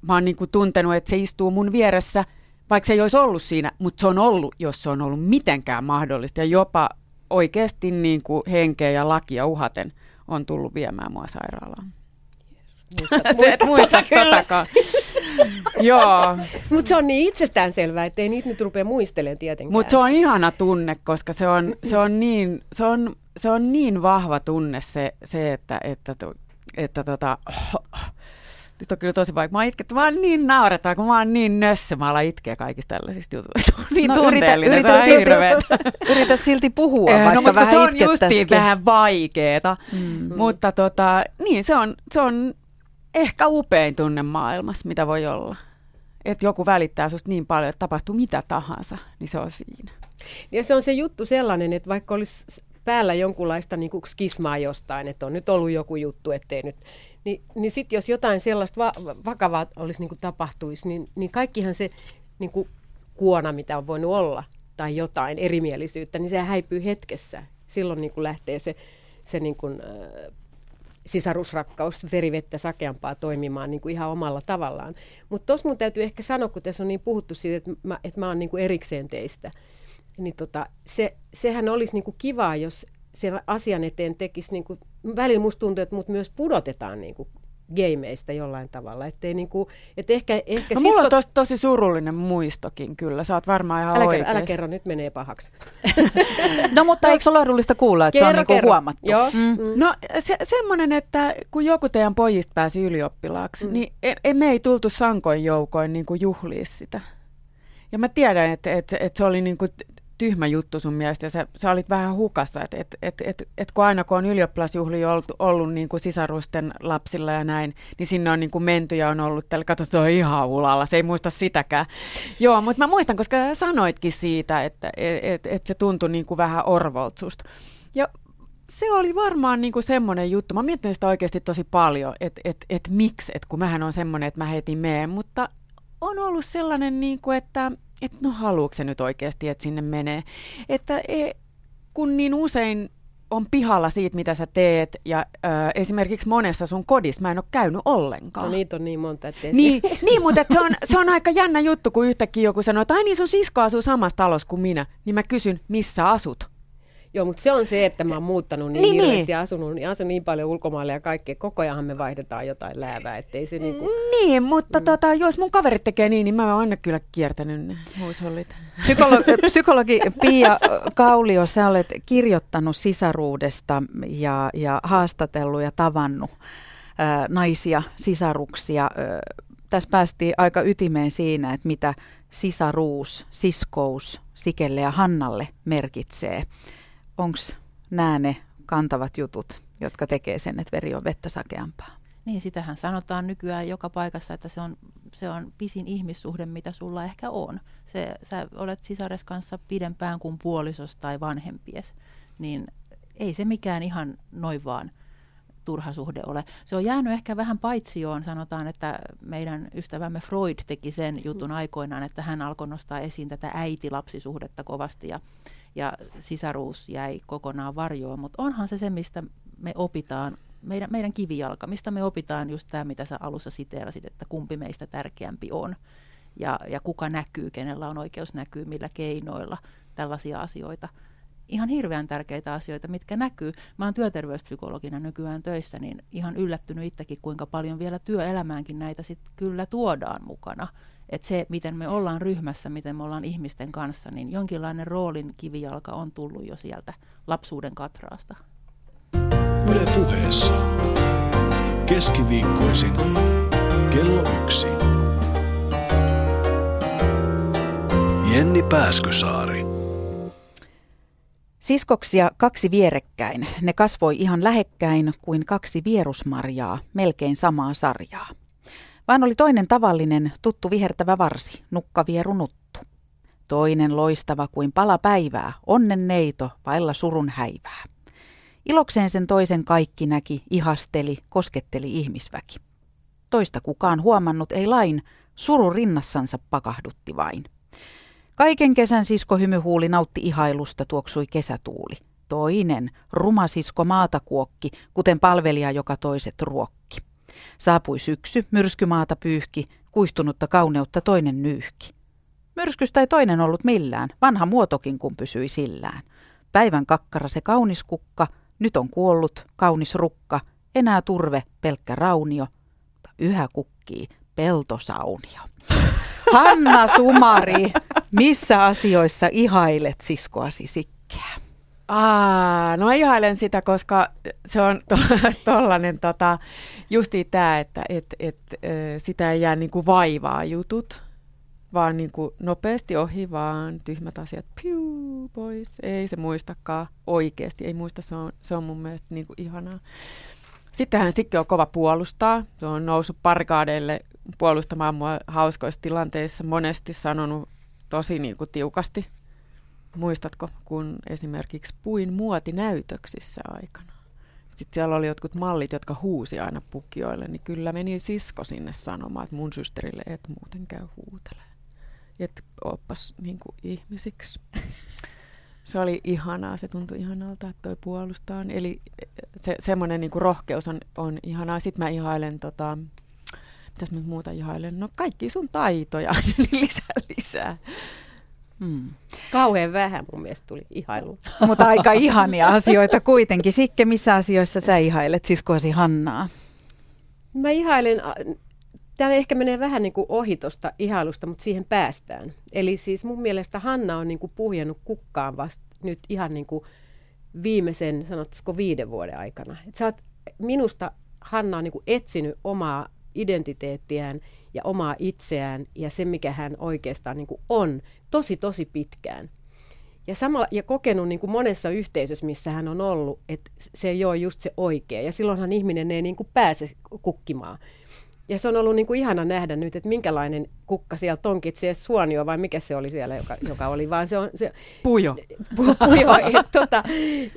mä oon niinku tuntenut, että se istuu mun vieressä, vaikka se ei olisi ollut siinä, mutta se on ollut, jos se on ollut mitenkään mahdollista ja jopa oikeasti niinku henkeä ja lakia uhaten on tullut viemään mua sairaalaan. Muistat, Se et muista totakaan. Joo, Mutta se on niin itsestäänselvää, että ei niitä nyt rupea muistelemaan tietenkään. mutta se on ihana tunne, koska se on, se on, niin, se on, se on niin vahva tunne se, se että, että, to- että tota, nyt on kyllä tosi vaikea. Mä itket, mä oon niin nauretaan, kun mä oon niin nössö. Mä alan itkeä kaikista tällaisista jutuista. niin No, no, yritä- tunteellinen, yritä se on silti-. Yritä silti puhua, Eh, vaikka no, mutta vähän se on justiin vähän vaikeeta. Mm. Mutta tota, niin, se on, se on ehkä upein tunne maailmassa, mitä voi olla. Että joku välittää susta niin paljon, että tapahtuu mitä tahansa, niin se on siinä. Ja se on se juttu sellainen, että vaikka olisi päällä jonkunlaista niin kuin skismaa jostain, että on nyt ollut joku juttu, ettei nyt, niin, niin sitten jos jotain sellaista va- vakavaa olisi niin kuin tapahtuisi, niin, niin kaikkihan se niin kuin kuona, mitä on voinut olla, tai jotain erimielisyyttä, niin se häipyy hetkessä. Silloin niin kuin lähtee se, se niin kuin, äh, sisarusrakkaus verivettä sakeampaa toimimaan niin kuin ihan omalla tavallaan. Mutta tuossa mun täytyy ehkä sanoa, kun tässä on niin puhuttu siitä, että mä, että mä oon niin kuin erikseen teistä, niin tota, se, sehän olisi niin kuin kivaa, jos siellä asian eteen tekisi, niin kuin, välillä musta tuntuu, että mut myös pudotetaan niin kuin gameista jollain tavalla. Ettei niin kuin, että ehkä, ehkä No, mulla on tos, tosi surullinen muistokin kyllä. Sä oot varmaan ihan älä, kerro, oikeassa. älä kerro, nyt menee pahaksi. No mutta eikö se ole lohdullista kuulla, että se on niinku huomattu? Joo. Mm. Mm. No se, semmoinen, että kun joku teidän pojista pääsi ylioppilaaksi, Mm. niin e, me ei tultu sankoin joukoin niin juhlia sitä. Ja mä tiedän, että, että, että se oli niin kuin tyhmä juttu sun mielestä ja sä, sä olit vähän hukassa, että, että, että, että, että kun aina kun on ylioppilasjuhlia ollut, ollut niin kuin sisarusten lapsilla ja näin, niin sinne on niin kuin menty ja on ollut tällä, katso, se on ihan ulalla, se ei muista sitäkään. Joo, mutta mä muistan, koska sanoitkin siitä, että et, et, et se tuntui niin kuin vähän orvolta susta. Ja se oli varmaan niinku semmoinen juttu. Mä mietin sitä oikeasti tosi paljon, että et, et miksi, että kun mähän on semmoinen, että mä heti meen, mutta on ollut sellainen, niinku, että et no haluuko se nyt oikeasti, että sinne menee. Että e, kun niin usein on pihalla siitä, mitä sä teet, ja ö, esimerkiksi monessa sun kodissa mä en ole käynyt ollenkaan. No niitä on niin monta, ettei Niin, niin mutta se, on, se on aika jännä juttu, kun yhtäkkiä joku sanoo, että ai niin sun sisko asuu samassa talossa kuin minä. Niin mä kysyn, missä asut? Joo, mutta se on se, että mä oon muuttanut niin, Niin, hirveästi niin. asunut, niin asun niin paljon ulkomailla ja kaikkea. Koko ajanhan me vaihdetaan jotain läävää, ettei se niinku... Niin, mutta mm. tota, jos mun kaverit tekee niin, niin mä oon aina kyllä kiertänyt ne huushollit. Psykologi, psykologi Pia Kaulio, sä olet kirjoittanut sisaruudesta ja, ja haastatellut ja tavannut ää, naisia, sisaruksia. Ää, tässä päästiin aika ytimeen siinä, että mitä sisaruus, siskous Sikelle ja Hannalle merkitsee. Onko nämä ne kantavat jutut, jotka tekee sen, että veri on vettä sakeampaa? Niin, sitähän sanotaan nykyään joka paikassa, että se on, se on pisin ihmissuhde, mitä sulla ehkä on. Se, sä olet sisares kanssa pidempään kuin puolisos tai vanhempies, niin ei se mikään ihan noin vaan turha suhde ole. Se on jäänyt ehkä vähän paitsioon, sanotaan, että meidän ystävämme Freud teki sen jutun aikoinaan, että hän alkoi nostaa esiin tätä äiti-lapsisuhdetta kovasti ja, ja sisaruus jäi kokonaan varjoon, mutta onhan se se, mistä me opitaan meidän, meidän kivijalka, mistä me opitaan just tämä, mitä sä alussa siteerasit, että kumpi meistä tärkeämpi on ja, ja kuka näkyy, kenellä on oikeus näkyä, millä keinoilla, tällaisia asioita. Ihan hirveän tärkeitä asioita, mitkä näkyy. Mä oon työterveyspsykologina nykyään töissä, niin ihan yllättynyt itsekin, kuinka paljon vielä työelämäänkin näitä sitten kyllä tuodaan mukana. Että se, miten me ollaan ryhmässä, miten me ollaan ihmisten kanssa, niin jonkinlainen roolin kivijalka on tullut jo sieltä lapsuuden katraasta. Yle puheessa. Keskiviikkoisin kello yksi. Jenni Pääskysaari. Siskoksia kaksi vierekkäin. Ne kasvoi ihan lähekkäin kuin kaksi vierusmarjaa, melkein samaa sarjaa. Vaan oli toinen tavallinen, tuttu vihertävä varsi, nukkavieru nuttu. Toinen loistava kuin pala päivää, onnen neito, vailla surun häivää. Ilokseen sen toisen kaikki näki, ihasteli, kosketteli ihmisväki. Toista kukaan huomannut ei lain, suru rinnassansa pakahdutti vain. Kaiken kesän sisko hymyhuuli nautti ihailusta, tuoksui kesätuuli. Toinen, ruma sisko maatakuokki, kuten palvelija, joka toiset ruokki. Saapui syksy, myrskymaata pyyhki, kuihtunutta kauneutta toinen nyyhki. Myrskystä ei toinen ollut millään, vanha muotokin kun pysyi sillään. Päivän kakkara se kaunis kukka, nyt on kuollut, kaunis rukka, enää turve, pelkkä raunio, mutta yhä kukkii peltosaunio. Hanna Sumari, missä asioissa ihailet siskoasi sikkeä? Aa, no ihailen sitä, koska se on to- tollanen tota, justi tämä, että et, et, sitä ei jää niinku vaivaa jutut, vaan niinku nopeasti ohi, vaan tyhmät asiat piu, pois. Ei se muistakaan oikeasti, ei muista, se on, se on mun mielestä niinku ihanaa. Sittenhän Sikke on kova puolustaa. Se on noussut parkaadeille puolustamaan mua hauskoissa tilanteissa, monesti sanonut tosi niin kuin tiukasti. Muistatko, kun esimerkiksi puin muotinäytöksissä aikana? Sitten siellä oli jotkut mallit, jotka huusi aina pukioille, niin kyllä meni sisko sinne sanomaan, että mun systerille et muuten käy huutele. Et oppas niin kuin ihmisiksi. Se oli ihanaa, se tuntui ihanalta, että toi puolustaa. Eli se, semmoinen niin rohkeus on, on ihanaa. Sitten mä ihailen, tota, mitäs mä muuta ihailen? No kaikki sun taitoja, lisää lisää. Hmm. Kauhean vähän mun mielestä tuli ihailu. Mutta aika ihania asioita kuitenkin. Sikke, missä asioissa sä ihailet siskoasi Hannaa? Mä ihailen, tämä ehkä menee vähän niin kuin ohi tuosta ihailusta, mutta siihen päästään. Eli siis mun mielestä Hanna on niin kuin puhjennut kukkaan vasta nyt ihan niin kuin viimeisen, sanottaisiko viiden vuoden aikana. Et sä oot, minusta Hanna on niin kuin etsinyt omaa identiteettiään ja omaa itseään ja se, mikä hän oikeastaan niin kuin on, tosi tosi pitkään. Ja, sama, ja kokenut niin kuin monessa yhteisössä, missä hän on ollut, että se ei ole just se oikea. Ja silloinhan ihminen ei niin kuin pääse kukkimaan. Ja se on ollut niin kuin ihana nähdä nyt, että minkälainen kukka sieltä onkin, että se suonio vai mikä se oli siellä, joka, joka oli, vaan se on... Se, pujo. Pu, pujo. et, tota,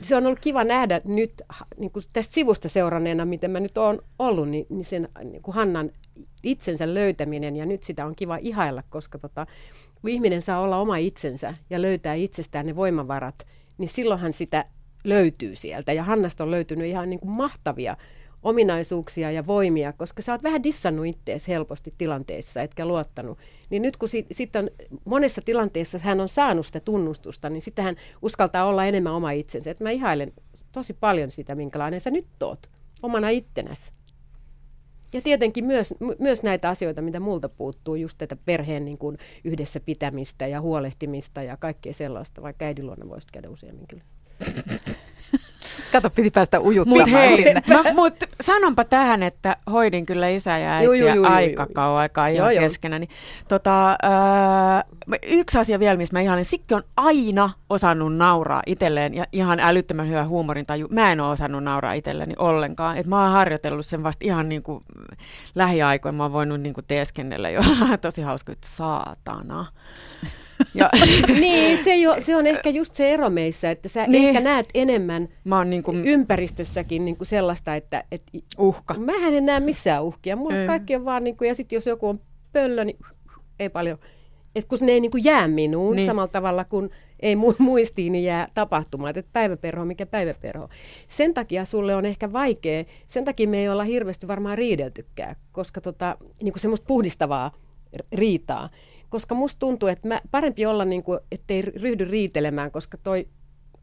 se on ollut kiva nähdä nyt niin kuin tästä sivusta seuranneena, miten mä nyt oon ollut, niin, niin sen niin kuin Hannan itsensä löytäminen ja nyt sitä on kiva ihailla, koska tota, kun ihminen saa olla oma itsensä ja löytää itsestään ne voimavarat, niin silloinhan sitä löytyy sieltä. Ja Hannasta on löytynyt ihan niin kuin mahtavia ominaisuuksia ja voimia, koska sä oot vähän dissannut ittees helposti tilanteissa, etkä luottanut. Niin nyt kun sitten sit on monessa tilanteessa hän on saanut sitä tunnustusta, niin sitten hän uskaltaa olla enemmän oma itsensä. Et mä ihailen tosi paljon sitä, minkälainen sä nyt oot omana ittenäsi. Ja tietenkin myös, myös näitä asioita, mitä multa puuttuu, just tätä perheen niin kuin yhdessä pitämistä ja huolehtimista ja kaikkea sellaista, vaikka äidin luona voisit käydä useammin kyllä. Kato, piti päästä ujuttamaan mut hei, sinne. Mä, mut sanonpa tähän, että hoidin kyllä isä ja äitiä juu, juu, juu, aika juu, kauan aikaa ihan joo, keskenä. Niin, tota, äh, yksi asia vielä, missä mä ihan, Sikki on aina osannut nauraa itselleen ja ihan älyttömän hyvä huumorintaju. Mä en ole osannut nauraa itselleni ollenkaan. Et mä oon harjoitellut sen vasta ihan niin kuin lähiaikoina. Mä oon voinut niin kuin teeskennellä jo tosi hauska, että saatana. Ja. niin, se, jo, se on ehkä just se ero meissä, että sä niin. ehkä näet enemmän Mä oon niin kuin... ympäristössäkin niin kuin sellaista, että... Et, Uhka. Mähän en näe missään uhkia. Mulla ei. kaikki on vaan, niin kuin, ja sitten jos joku on pöllö, niin ei paljon. Et kun ne ei niin kuin jää minuun niin. samalla tavalla kuin ei mu- muistiini jää tapahtumaan, että päiväperho mikä päiväperho. Sen takia sulle on ehkä vaikea, sen takia me ei olla hirveästi varmaan riideltykään, koska tota, niin kuin semmoista puhdistavaa riitaa koska musta tuntuu, että mä, parempi olla niin kuin, ettei ryhdy riitelemään, koska toi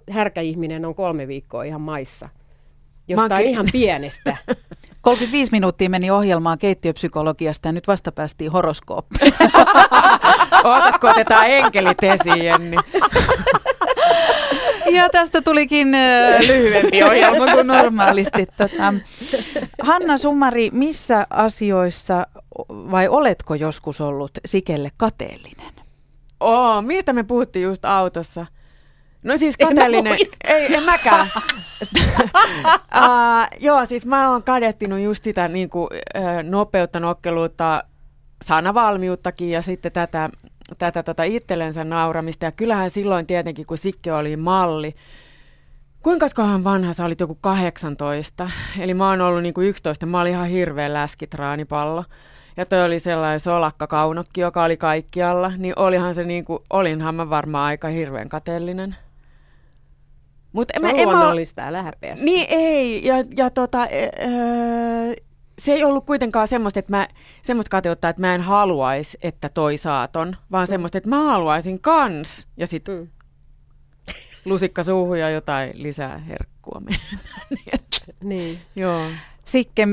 härkäihminen on kolme viikkoa ihan maissa. Jostain Mäkin... ihan pienestä. 35 minuuttia meni ohjelmaan keittiöpsykologiasta ja nyt vasta päästiin horoskooppiin. Ootas, kun otetaan enkelit esiin, Jenni. Ja tästä tulikin lyhyempi ohjelma kuin normaalisti. Tota, Hanna Sumari, missä asioissa vai oletko joskus ollut Sikelle kateellinen? Oo, mitä me puhuttiin just autossa? No siis En kateellinen, muista. ei, en mäkään. uh, joo, siis mä oon kadettinut just sitä niin kuin, nopeutta, nokkeluutta, sanavalmiuttakin ja sitten tätä, tätä tota itsellensä nauramista. Ja kyllähän silloin tietenkin, kun Sikke oli malli, kuinka kohan vanha sä olit joku 18? Eli mä oon ollut niin kuin 11, mä olin ihan hirveä läskitraanipallo. Ja toi oli sellainen solakka kaunokki, joka oli kaikkialla, niin olihan se niin kuin, olinhan mä varmaan aika hirveän kateellinen. Mutta Se on luonnollista, älä sitä. Niin ei, ja, ja tota, öö, se ei ollut kuitenkaan semmoista, että mä, semmoista kateutta, että mä en haluaisi, että toi saaton, vaan mm. semmoista, että mä haluaisin kans. Ja sitten Mm. lusikka suuhun ja jotain lisää herkkua. Niin että, Niin. Joo. Sikke,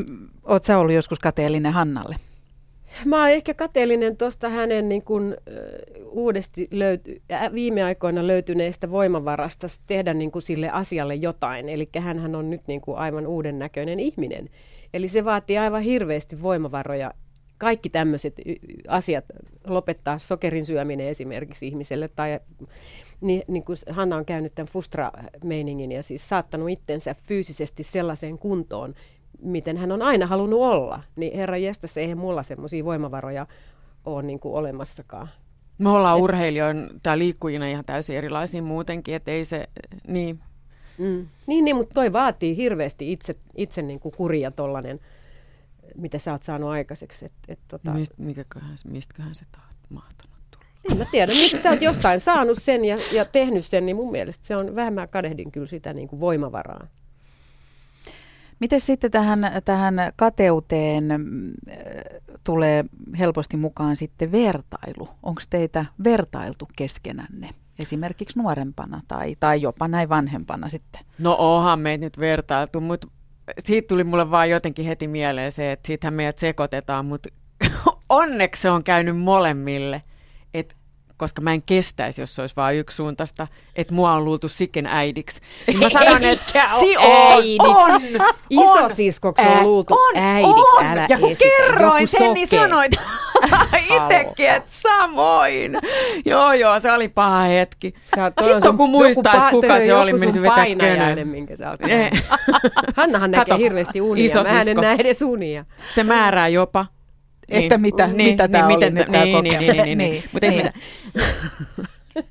oot sä ollut joskus kateellinen Hannalle? Mä oon ehkä kateellinen tuosta hänen niin kun, ö, uudesti löyty, viime aikoina löytyneestä voimavarasta tehdä niin kun sille asialle jotain. Eli hän on nyt niin kun aivan uuden näköinen ihminen. Eli se vaatii aivan hirveästi voimavaroja. Kaikki tämmöiset asiat, lopettaa sokerin syöminen esimerkiksi ihmiselle, tai niin, niin kuin Hanna on käynyt tämän Fustra-meiningin ja siis saattanut itsensä fyysisesti sellaiseen kuntoon, miten hän on aina halunnut olla, niin herra jestas, eihän mulla semmoisia voimavaroja ole niin kuin olemassakaan. Me ollaan urheilijoina tai liikkujina ihan täysin erilaisia muutenkin, että ei se, niin. Mm. Niin, niin, mutta toi vaatii hirveästi itse, itse niin kuin kuria tollanen, mitä sä oot saanut aikaiseksi. Et, et, tota, Mist, mikäköhän, mistäköhän se taht mahtanut tulla? en mä tiedä, miksi sä oot jostain saanut sen ja, ja tehnyt sen, niin mun mielestä se on vähän mä kadehdin kyllä sitä niin kuin voimavaraa. Miten sitten tähän, tähän kateuteen mm, tulee helposti mukaan sitten vertailu? Onko teitä vertailtu keskenänne? Esimerkiksi nuorempana tai, tai jopa näin vanhempana sitten? No onhan meitä nyt vertailtu, mutta siitä tuli mulle vaan jotenkin heti mieleen se, että siitähän meidät sekoitetaan, mutta onneksi se on käynyt molemmille, että koska mä en kestäisi, jos se olisi vain yksisuuntaista, että mua on luultu siken äidiksi. Niin mä sanon, että si on, on, Isosiskoksi on Ää, luultu on, äidiksi, on. älä Ja kun esitä. kerroin sen, niin sanoit itsekin, että samoin. joo, joo, se oli paha hetki. On Hitto, kun muistais, pa- kuka on se oli, menisi vetää könön. minkä sä. Hannahan näkee Kato, hirveästi unia. iso Mä en näe edes unia. Se määrää jopa. Että mitä- mitä tää oli miten nyt tää- tää niin, niin, niin, niin, Niin, niin. Mutta ei niin. mitään.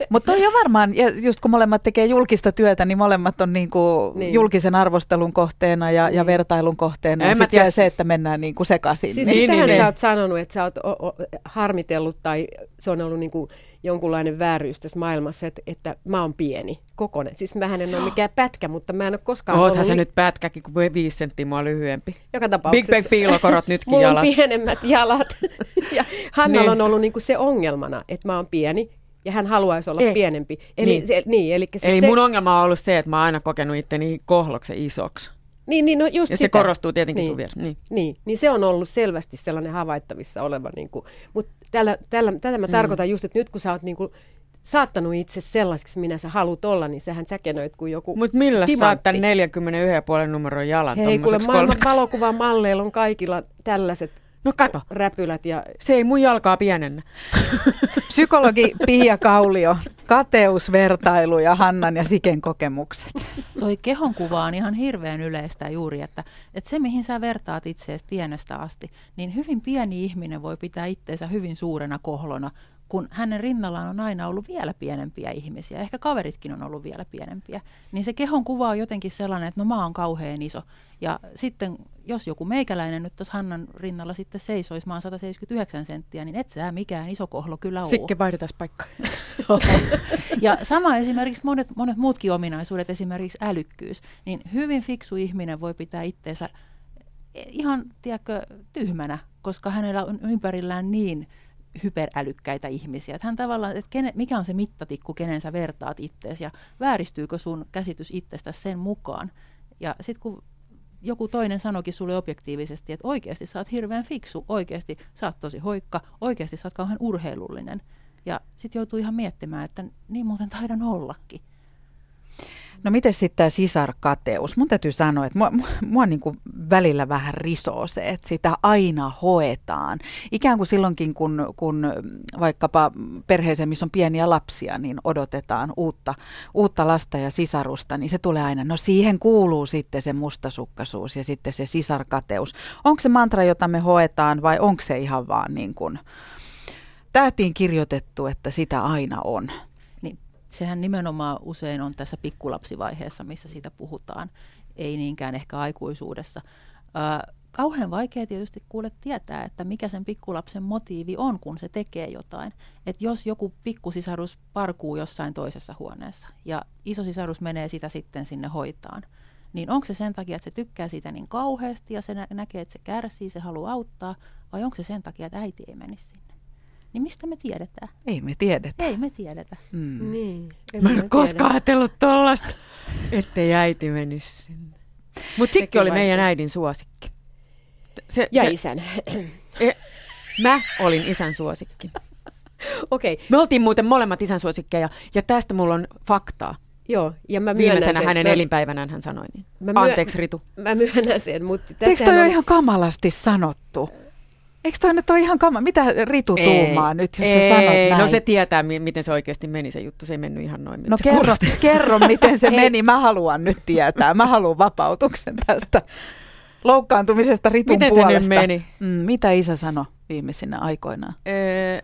Mutta toi on varmaan, ja just kun molemmat tekee julkista työtä, niin molemmat on niinku Niin. julkisen arvostelun kohteena ja, ja Niin. vertailun kohteena. En Ja mä sitten tiedä. se, että mennään niinku sekaisin. Siis Niin, niin, sitähän niin, sä oot sanonut, että sä oot o- o- harmitellut tai se on ollut niinku jonkunlainen vääryys tässä maailmassa, että, että mä oon pieni, kokonen. Siis mähän en ole mikään pätkä, mutta mä en ole koskaan Oothan ollut se li- nyt pätkäkin, kun viisi senttiä mua lyhyempi. joka Big tapauksessa. Bang piilokorot nytkin Mulla jalas. on pienemmät jalat. ja Hannalla Niin. on ollut niinku se ongelmana, että mä oon pieni ja hän haluaisi olla Ei. pienempi. Eli, Niin. Se, niin, eli siis Eli se, mun ongelma on ollut se, että mä oon aina kokenut itteni kohloksen isoksi. niin, niin, no just Ja se sitä. korostuu tietenkin niin. sun vieressä. Niin. Niin, niin se on ollut selvästi sellainen havaittavissa oleva. Niin kuin, mutta tällä, tällä, tätä mä mm. tarkoitan just, että nyt kun sä oot niin kuin, saattanut itse sellaiseksi, minä sä haluat olla, niin sähän säkenöit kuin joku Mutta millä sä saat timantti. tämän 41,5 numeron jalan Hei, kuule, maailman kolmeksi? valokuvan malleilla on kaikilla tällaiset No kato, räpylät ja se ei mun jalkaa pienennä. Psykologi Pia Kaulio, kateus, vertailu ja Hannan ja Siken kokemukset. Toi kehonkuva on ihan hirveän yleistä juuri, että, että se mihin sä vertaat itseäsi pienestä asti, niin hyvin pieni ihminen voi pitää itseensä hyvin suurena kohlona, kun hänen rinnallaan on aina ollut vielä pienempiä ihmisiä, ehkä kaveritkin on ollut vielä pienempiä, niin se kehon kuva on jotenkin sellainen, että no mä oon kauhean iso. Ja sitten jos joku meikäläinen nyt tuossa Hannan rinnalla sitten seisoisi, mä oon 179 senttiä, niin et sä mikään iso kohlo kyllä ole. Sikke vaihdetaan paikkaa. Ja sama esimerkiksi monet, monet muutkin ominaisuudet, esimerkiksi älykkyys, niin hyvin fiksu ihminen voi pitää itteensä ihan, tiedätkö, tyhmänä, koska hänellä on ympärillään niin hyperälykkäitä ihmisiä. Että hän tavallaan, että kene, mikä on se mittatikku, kenen sä vertaat ittees ja vääristyykö sun käsitys itsestä sen mukaan. Ja sitten kun joku toinen sanokin sulle objektiivisesti, että oikeasti sä oot hirveän fiksu, oikeasti sä oot tosi hoikka, oikeasti sä oot kauhean urheilullinen. Ja sitten joutuu ihan miettimään, että niin muuten taidan ollakin. No miten sitten tämä sisarkateus? Mun täytyy sanoa, että mua, mua, niin kuin välillä vähän risoo se, että sitä aina hoetaan. Ikään kuin silloinkin, kun, kun vaikkapa perheeseen, missä on pieniä lapsia, niin odotetaan uutta, uutta lasta ja sisarusta, niin se tulee aina. No siihen kuuluu sitten se mustasukkaisuus ja sitten se sisarkateus. Onko se mantra, jota me hoetaan vai onko se ihan vaan niin kuin tähtiin kirjoitettu, että sitä aina on? Sehän nimenomaan usein on tässä pikkulapsivaiheessa, missä siitä puhutaan, ei niinkään ehkä aikuisuudessa. Ö, kauhean vaikea tietysti kuule tietää, että mikä sen pikkulapsen motiivi on, kun se tekee jotain. Että jos joku pikkusisarus parkuu jossain toisessa huoneessa ja isosisarus menee sitä sitten sinne hoitaan, niin onko se sen takia, että se tykkää siitä niin kauheasti ja se nä- näkee, että se kärsii, se haluaa auttaa, vai onko se sen takia, että äiti ei menisi sinne? Niin mistä me tiedetään? Ei me tiedetä. Ei me tiedetä. Mm. Niin, Mä en ole koskaan ajatellut tollasta, ettei äiti menisi sinne. Mutta Sikki oli meidän äidin suosikki. Se, ja se, isän. E, mä olin isän suosikki. Okei. Okay. Me oltiin muuten molemmat isän suosikkeja, ja tästä mulla on faktaa. Joo, ja mä Viimeisenä sen, hänen mä, elinpäivänään hän sanoi niin. Mä myö, Anteeksi Ritu. Mä myönnän sen, mutta... Eikö toi on... ihan kamalasti sanottu? Eikö toi nyt ole ihan kama? Mitä Ritu ei, tuumaa nyt, jos ei, sä sanot näin? No se tietää, miten se oikeasti meni se juttu. Se ei mennyt ihan noin. No kerro, kerro, miten se meni. Mä haluan nyt tietää. Mä haluan vapautuksen tästä loukkaantumisesta Ritun miten puolesta. Miten se nyt meni? Mm, mitä isä sanoi viimeisinä aikoinaan? Öö,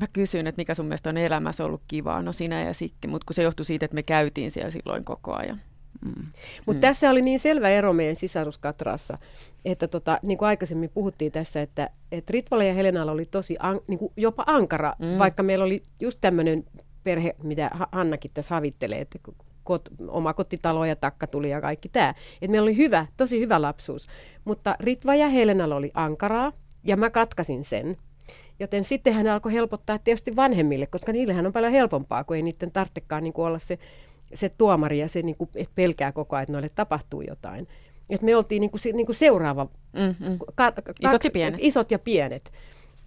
mä kysyin, että mikä sun mielestä on elämässä ollut kivaa. No sinä ja Sikki, mutta kun se johtui siitä, että me käytiin siellä silloin koko ajan. Mm. Mutta mm. tässä oli niin selvä ero meidän sisaruskatrassa, että tota, niin kuin aikaisemmin puhuttiin tässä, että, että Ritvala ja Helenalla oli tosi an, niin kuin jopa ankara, mm. vaikka meillä oli just tämmöinen perhe, mitä Hannakin tässä havittelee, että kot, oma kotitalo ja takka tuli ja kaikki tämä. Että meillä oli hyvä, tosi hyvä lapsuus. Mutta Ritva ja Helenalla oli ankaraa ja mä katkasin sen. Joten sitten hän alkoi helpottaa tietysti vanhemmille, koska niillähän on paljon helpompaa, kun ei niiden tarvitsekaan niin olla se se tuomari ja se niin kuin, että pelkää koko ajan, että noille tapahtuu jotain. Et me oltiin niin kuin, niin kuin seuraava, mm-hmm. ka, ka, isot, ja pienet. isot ja pienet.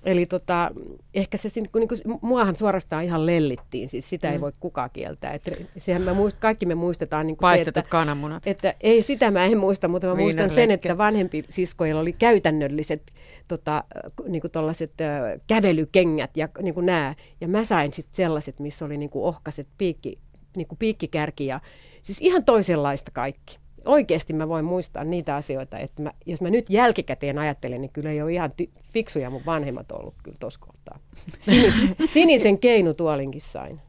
Eli tota, ehkä se, niin kuin, niin kuin, muahan suorastaan ihan lellittiin, siis sitä mm. ei voi kukaan kieltää. Et sehän me muist, kaikki me muistetaan niin kuin se, että, kananmunat. Että, ei sitä mä en muista, mutta mä Viinan muistan sen, että vanhempi siskoilla oli käytännölliset tota, niin kuin tollaset, äh, kävelykengät ja niin kuin nämä. Ja mä sain sitten sellaiset, missä oli niin kuin ohkaset piikki, niin kuin piikkikärki ja siis ihan toisenlaista kaikki. Oikeasti mä voin muistaa niitä asioita, että mä, jos mä nyt jälkikäteen ajattelen, niin kyllä ei ole ihan ty- fiksuja mun vanhemmat ollut kyllä tuossa kohtaa. Sinis, sinisen keinutuolinkin sain.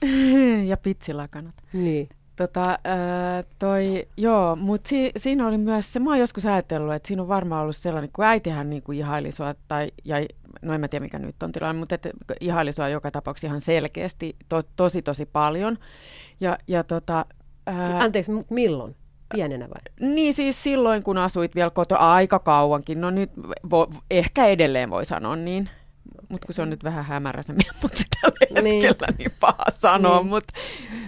ja pitsilakanat. Niin. Tota, äh, toi, joo, mutta si, siinä oli myös se, mä oon joskus ajatellut, että siinä on varmaan ollut sellainen, kun äitihän niin kuin ihaili sua, tai, ja no en mä tiedä mikä nyt on tilanne, mutta että ihaili sua joka tapauksessa ihan selkeästi, to, tosi tosi paljon. Ja, ja tota, ää, Anteeksi, milloin? Pienenä vai? Niin siis silloin, kun asuit vielä kotoa aika kauankin. No nyt vo, ehkä edelleen voi sanoa niin. Mutta kun se on nyt vähän hämäräisemmin, mutta tällä niin. hetkellä niin paha sanoa. Niin. Mut,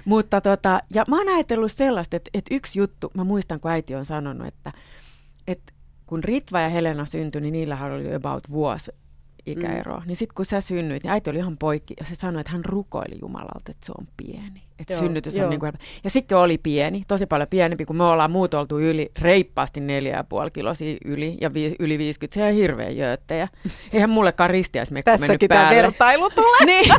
mutta tota, ja mä oon ajatellut sellaista, että, että yksi juttu, mä muistan kun äiti on sanonut, että, että kun Ritva ja Helena syntyi, niin niillähän oli about vuosi ikäeroa. Mm. Niin sitten kun sä synnyit, niin äiti oli ihan poikki ja se sanoi, että hän rukoili Jumalalta, että se on pieni. Että joo, synnytys joo. on niin kuin... Ja sitten oli pieni, tosi paljon pienempi, kun me ollaan muut oltu yli, reippaasti neljä ja puoli kilosia yli ja vi, yli 50. Se on hirveä jööttejä. Eihän mullekaan ristiäismekko mennyt päälle. Tässäkin vertailu tulee. niin.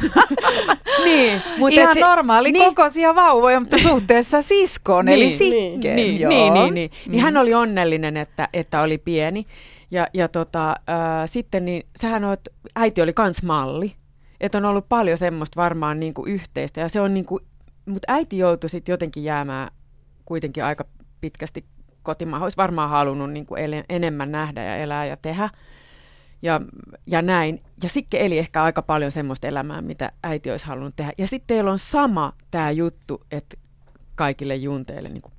niin. Mut Ihan se, normaali niin. kokoisia vauvoja, mutta suhteessa siskoon, niin, eli sikkeen. Niin, niin, niin, niin, niin. Mm. niin hän oli onnellinen, että, että oli pieni. Ja, ja tota, äh, sitten niin, sähän oot, äiti oli kans malli. Että on ollut paljon semmoista varmaan niin kuin yhteistä. Ja se on niin kuin, mutta äiti joutui sitten jotenkin jäämään kuitenkin aika pitkästi kotimaan. Olisi varmaan halunnut niin kuin ele, enemmän nähdä ja elää ja tehdä. Ja, ja näin. Ja Sikke eli ehkä aika paljon semmoista elämää, mitä äiti olisi halunnut tehdä. Ja sitten teillä on sama tämä juttu, että kaikille junteille niin kuin,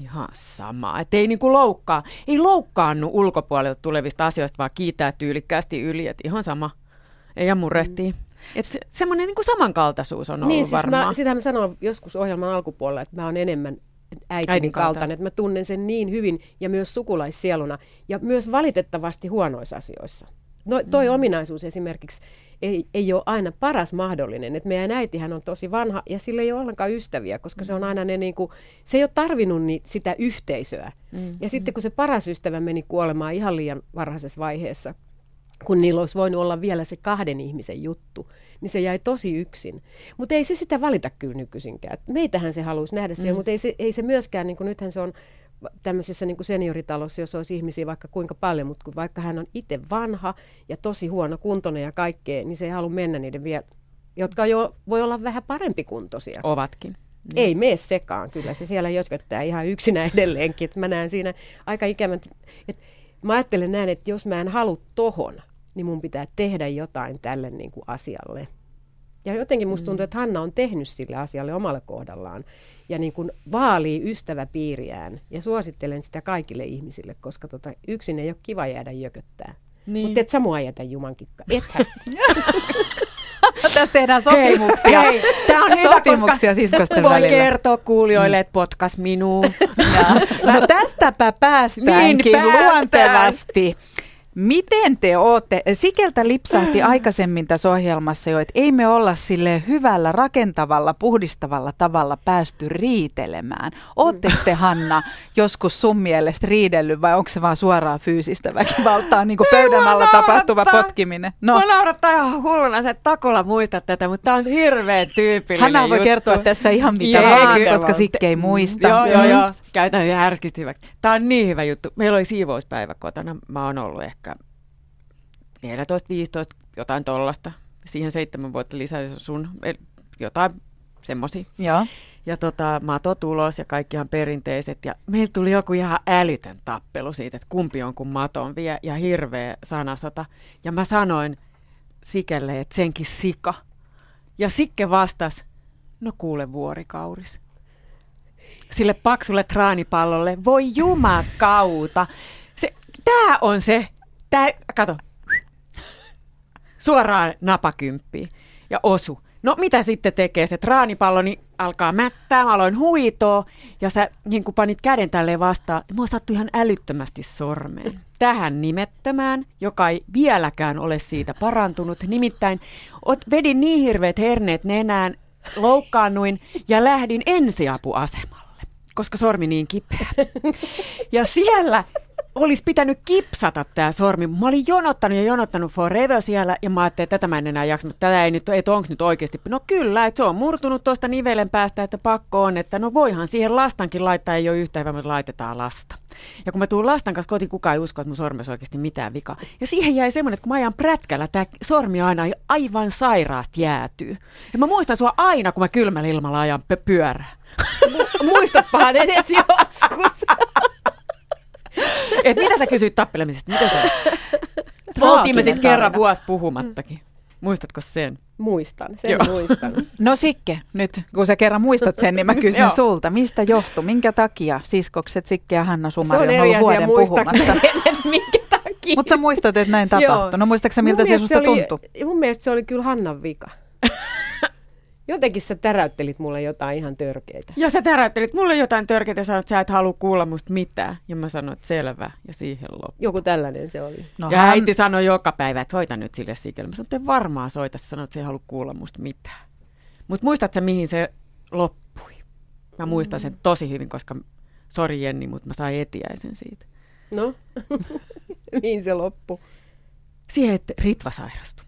Ihan sama. Että ei niinku loukkaa, ei loukkaannu ulkopuolelta tulevista asioista, vaan kiitää tyylikkäästi yli, että ihan sama. Ei murehtii. Mm. Et se, semmoinen niinku samankaltaisuus on ollut niin, siis varmaan. Mä, sitä mä sanoin joskus ohjelman alkupuolella, että mä oon enemmän äitini Äidin kaltainen, että mä tunnen sen niin hyvin ja myös sukulaissieluna ja myös valitettavasti huonoissa asioissa. No, toi mm. ominaisuus esimerkiksi ei, ei ole aina paras mahdollinen. Et meidän äitihän on tosi vanha ja sillä ei ole ollenkaan ystäviä, koska mm. se on aina ne, niin kuin, se ei ole tarvinnut ni, sitä yhteisöä. Mm. Ja sitten kun se paras ystävä meni kuolemaan ihan liian varhaisessa vaiheessa, kun niillä olisi voinut olla vielä se kahden ihmisen juttu, niin se jäi tosi yksin. Mutta ei se sitä valita kyllä nykyisinkään. Meitähän se haluaisi nähdä siellä, mm. mutta ei se, ei se myöskään, niin kuin nythän se on tämmöisessä niin kuin senioritalossa, jos olisi ihmisiä vaikka kuinka paljon, mutta kun vaikka hän on itse vanha ja tosi huono kuntoinen ja kaikkea, niin se ei halua mennä niiden vielä, jotka jo voi olla vähän parempi kuntoisia. Ovatkin. Niin. Ei mene sekaan, kyllä se siellä jötköttää ihan yksinä edelleenkin. Että mä näen siinä aika ikävän, että mä ajattelen näin, että jos mä en halua tohon, niin mun pitää tehdä jotain tälle niin kuin asialle. Ja jotenkin musta tuntuu, että Hanna on tehnyt sille asialle omalle kohdallaan ja niin kuin vaalii ystäväpiiriään ja suosittelen sitä kaikille ihmisille, koska tota, yksin ei ole kiva jäädä jököttää. Niin. Mutta et sä mua jätä jumankikka. Ethän. Tästä tehdään sopimuksia. Hei, hei, tää on hyvä, Sopimuksia koska siskosten voi välillä. kertoa kuulijoille, että potkas minua. No tästäpä päästäänkin Niin päästään. luontevasti. Miten te ootte, Sikeltä lipsahti aikaisemmin tässä ohjelmassa jo, että ei me olla sille hyvällä, rakentavalla, puhdistavalla tavalla päästy riitelemään. Ootteko te Hanna joskus sun mielestä riidellyt vai onko se vaan suoraa fyysistä väkivaltaa, niin kuin pöydän alla tapahtuva potkiminen? No. Mä naurattaa ihan hulluna se, että Takola muista tätä, mutta tää on hirveän tyypillinen Hanna voi juttu. kertoa tässä ihan mitä vaan, koska Sikke ei muista. Joo, joo, Mm. joo. Käytän ihan härskisti hyväksi. Tämä on niin hyvä juttu. Meillä oli siivouspäivä kotona. Mä oon ollut ehkä 14-15, jotain tollasta. Siihen seitsemän vuotta lisää sun, jotain semmosia. Joo. Ja tota, matot ulos ja kaikki ihan perinteiset. Ja meillä tuli joku ihan älytön tappelu siitä, että kumpi on kun maton vie. Ja hirveä sanasota. Ja mä sanoin Sikelle, että senkin sika. Ja Sikke vastasi, no kuule vuorikauris. Sille paksulle traanipallolle, voi jumakauta. Se, tää on se, tää, kato, suoraan napakymppiin ja osu. No mitä sitten tekee se traanipallo, niin alkaa mättää, mä aloin huitoa ja sä niin kun panit käden tälleen vastaan, niin mua sattui ihan älyttömästi sormeen. Tähän nimettömään, joka ei vieläkään ole siitä parantunut. Nimittäin ot, vedin niin hirveät herneet nenään, loukkaannuin ja lähdin ensiapuasemalle, koska sormi niin kipeä. Ja siellä olisi pitänyt kipsata tämä sormi. Mä olin jonottanut ja jonottanut forever siellä ja mä ajattelin, että tätä mä en enää jaksa, mutta tätä ei nyt, että onko nyt oikeasti. No kyllä, että se on murtunut tuosta nivelen päästä, että pakko on, että no voihan siihen lastankin laittaa, ei ole yhtään hyvä, mutta laitetaan lasta. Ja kun mä tuun lastan kanssa kotiin, kukaan ei usko, että mun sormessa oikeasti mitään vikaa. Ja siihen jäi semmoinen, että kun mä ajan prätkällä, tämä sormi aina aivan sairaasti jäätyy. Ja mä muistan sua aina, kun mä kylmällä ilmalla ajan pyörää. Muistatpahan edes joskus. Et mitä sä kysyit tappelemisesta? Mitä se Traaginen Oltiin me sitten kerran vuosi puhumattakin. Muistatko sen? Muistan, sen Joo. muistan. No Sikke, nyt kun sä kerran muistat sen, niin mä kysyn sulta, mistä johtui, minkä takia siskokset Sikke ja Hanna Se Sumari on ollut vuoden puhumatta? että minkä takia. Mutta sä muistat, että näin tapahtui. No muistatko sä, miltä Mun se susta oli, tuntui? Mun mielestä se oli kyllä Hannan vika. Jotenkin sä täräyttelit mulle jotain ihan törkeitä. Ja sä täräyttelit mulle jotain törkeitä ja sanoit, että sä et halua kuulla musta mitään. Ja mä sanoin, että selvä. Ja siihen loppu. Joku tällainen se oli. No, ja hän- äiti sanoi joka päivä, että soita nyt sille sikelle. Mä sanoin, että varmaan soita. Sä sanoit, että se ei halua kuulla musta mitään. Mutta muistat sä, mihin se loppui? Mä muistan sen tosi hyvin, koska, sori Jenni, mutta mä sain etiäisen siitä. No, mihin se loppui? Siihen, että Ritva sairastui.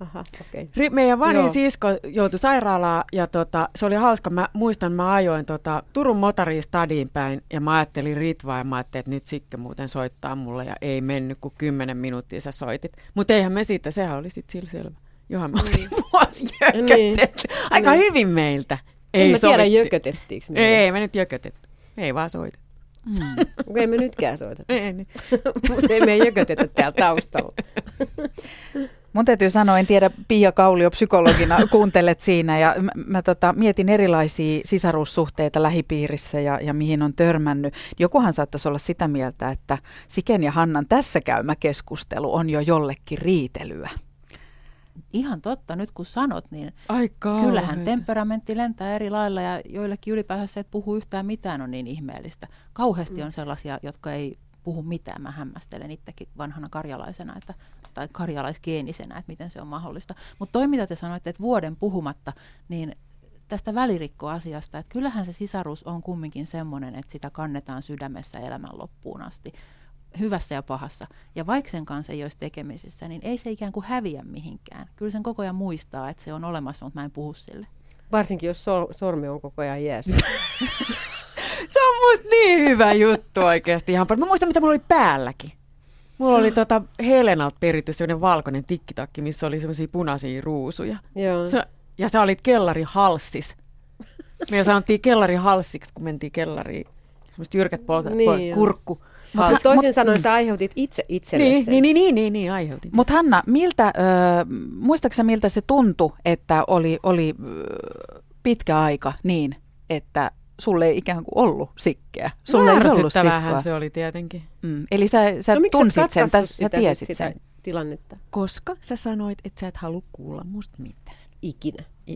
Aha, okei. Ri- meidän vanhin Joo. sisko joutui sairaalaan ja tota, se oli hauska. Mä muistan, mä ajoin tota, Turun motariin stadiin päin ja mä ajattelin Ritvaa ja mä ajattelin, että nyt Sikke muuten soittaa mulle ja ei mennyt kuin kymmenen minuuttia sä soitit. Mutta eihän me siitä, sehän oli sitten sillä selvä. Johan me oltiin vuosi jökötetty. Aika Niin. hyvin meiltä. Ei en mä tiedä, jökötettiinkö Ei, me nyt jökötetty. Ei vaan soita. Okei, ei me nytkään soiteta. Ei, ei, niin. Mutta ei me jökötetä täällä taustalla. Mun täytyy sanoa, en tiedä, Pia Kaulio psykologina kuuntelet siinä ja mä, mä tota, mietin erilaisia sisaruussuhteita lähipiirissä ja, ja mihin on törmännyt. Jokuhan saattaisi olla sitä mieltä, että Siken ja Hannan tässä käymä keskustelu on jo jollekin riitelyä. Ihan totta, nyt kun sanot, niin Ai kyllähän temperamentti lentää eri lailla ja joillekin ylipäänsä se, että puhuu yhtään mitään on niin ihmeellistä. Kauheasti on sellaisia, jotka ei puhu mitään. Mä hämmästelen itsekin vanhana karjalaisena että, tai karjalaisgeenisenä, että miten se on mahdollista. Mutta toi, mitä te sanoitte, että vuoden puhumatta, niin tästä välirikkoasiasta, että kyllähän se sisaruus on kumminkin semmoinen, että sitä kannetaan sydämessä elämän loppuun asti hyvässä ja pahassa. Ja vaikka sen kanssa ei olisi tekemisissä, niin ei se ikään kuin häviä mihinkään. Kyllä sen koko ajan muistaa, että se on olemassa, mutta mä en puhu sille. Varsinkin jos sor- sormi on koko ajan jäässä. Se on musta niin hyvä juttu oikeasti. Ihan paljon. Mä muistan, mitä mulla oli päälläkin. Mulla oli tota Helenalta peritty sellainen valkoinen tikkitakki, missä oli semmoisia punaisia ruusuja. Joo. Se, ja sä olit kellari halssis. Meillä sanottiin kellari halssiksi, kun mentiin kellariin. Semmoiset jyrkät polkat, Niin joo. kurkku. Mutta halsi. toisin sanoen sä aiheutit itse itselle Niin, sen. niin, niin, niin, niin, niin, aiheutin. Mutta Hanna, miltä, muistaaksä miltä se tuntui, että oli, oli pitkä aika niin, että sulle ei ikään kuin ollut sikkeä? Sulle ei ollut siskoa. se oli tietenkin. Mm. Eli sä, sä No, tunsit sen, täs, sä sitä, tiesit sitä sen. tilannetta Koska sä sanoit, että sä et halua kuulla musta mitään. ikinä.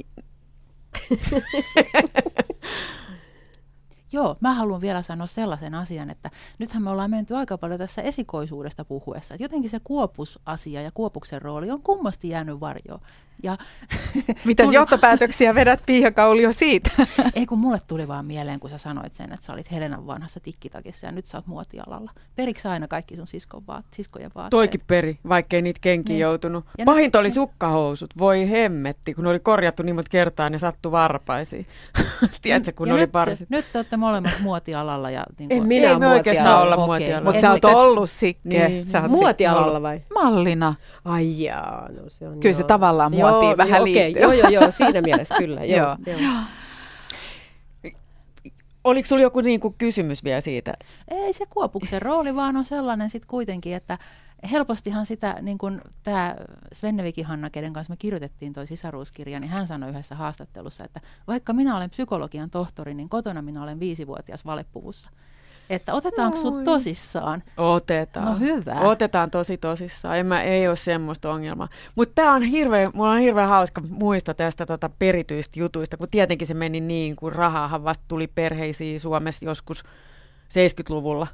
Joo, mä haluan vielä sanoa sellaisen asian, että nythän me ollaan menty aika paljon tässä esikoisuudesta puhuessa. Että jotenkin se kuopusasia ja kuopuksen rooli on kummasti jäänyt varjoon. Ja Mitäs Tuli- johtopäätöksiä vedät Pia Kaulio siitä? ei kun mulle tuli vaan mieleen, kun sä sanoit sen, että sä olit Helenan vanhassa tikkitakissa ja nyt sä oot muotialalla. Periksi aina kaikki sun siskon vaat, siskojen vaatteet? Toikin peri, vaikkei niitä kenkiä Niin. joutunut. Ja Pahinta nyt- oli sukkahousut. Voi hemmetti, kun ne oli korjattu niin monta kertaa, ne sattu varpaisiin. Tiedätkö, kun ja ne oli nyt, parsit. nyt te olette molemmat muotialalla. Ja, niin En kuin, minä Ei me oikeastaan olla Okei. muotialalla. Mutta sä oot ollut sikkeä. Niin. Sä oot Muotialalla vai? Mallina. Ai jaa, no se on Kyllä se joo. tavallaan muotiin joo, vähän okei, liittyy. Joo, joo, joo, siinä mielessä kyllä. joo, Joo. joo. Oliko sulla joku niin kuin kysymys vielä siitä? Ei se kuopuksen rooli vaan on sellainen sitten kuitenkin, että helpostihan sitä, niin kuin tämä Svennevikin Hanna, kenen kanssa me kirjoitettiin toi sisaruuskirja, niin hän sanoi yhdessä haastattelussa, että vaikka minä olen psykologian tohtori, niin kotona minä olen viisivuotias valepuvussa. Että otetaanko sut tosissaan? Otetaan. No hyvä. Otetaan tosi tosissaan. En mä, ei ole semmoista ongelmaa. Mutta tämä on hirveän, mulla on hirveän hauska muisto tästä tota perityistä jutuista, kun tietenkin se meni niin, kun rahaahan vasta tuli perheisiin Suomessa joskus 70-luvulla.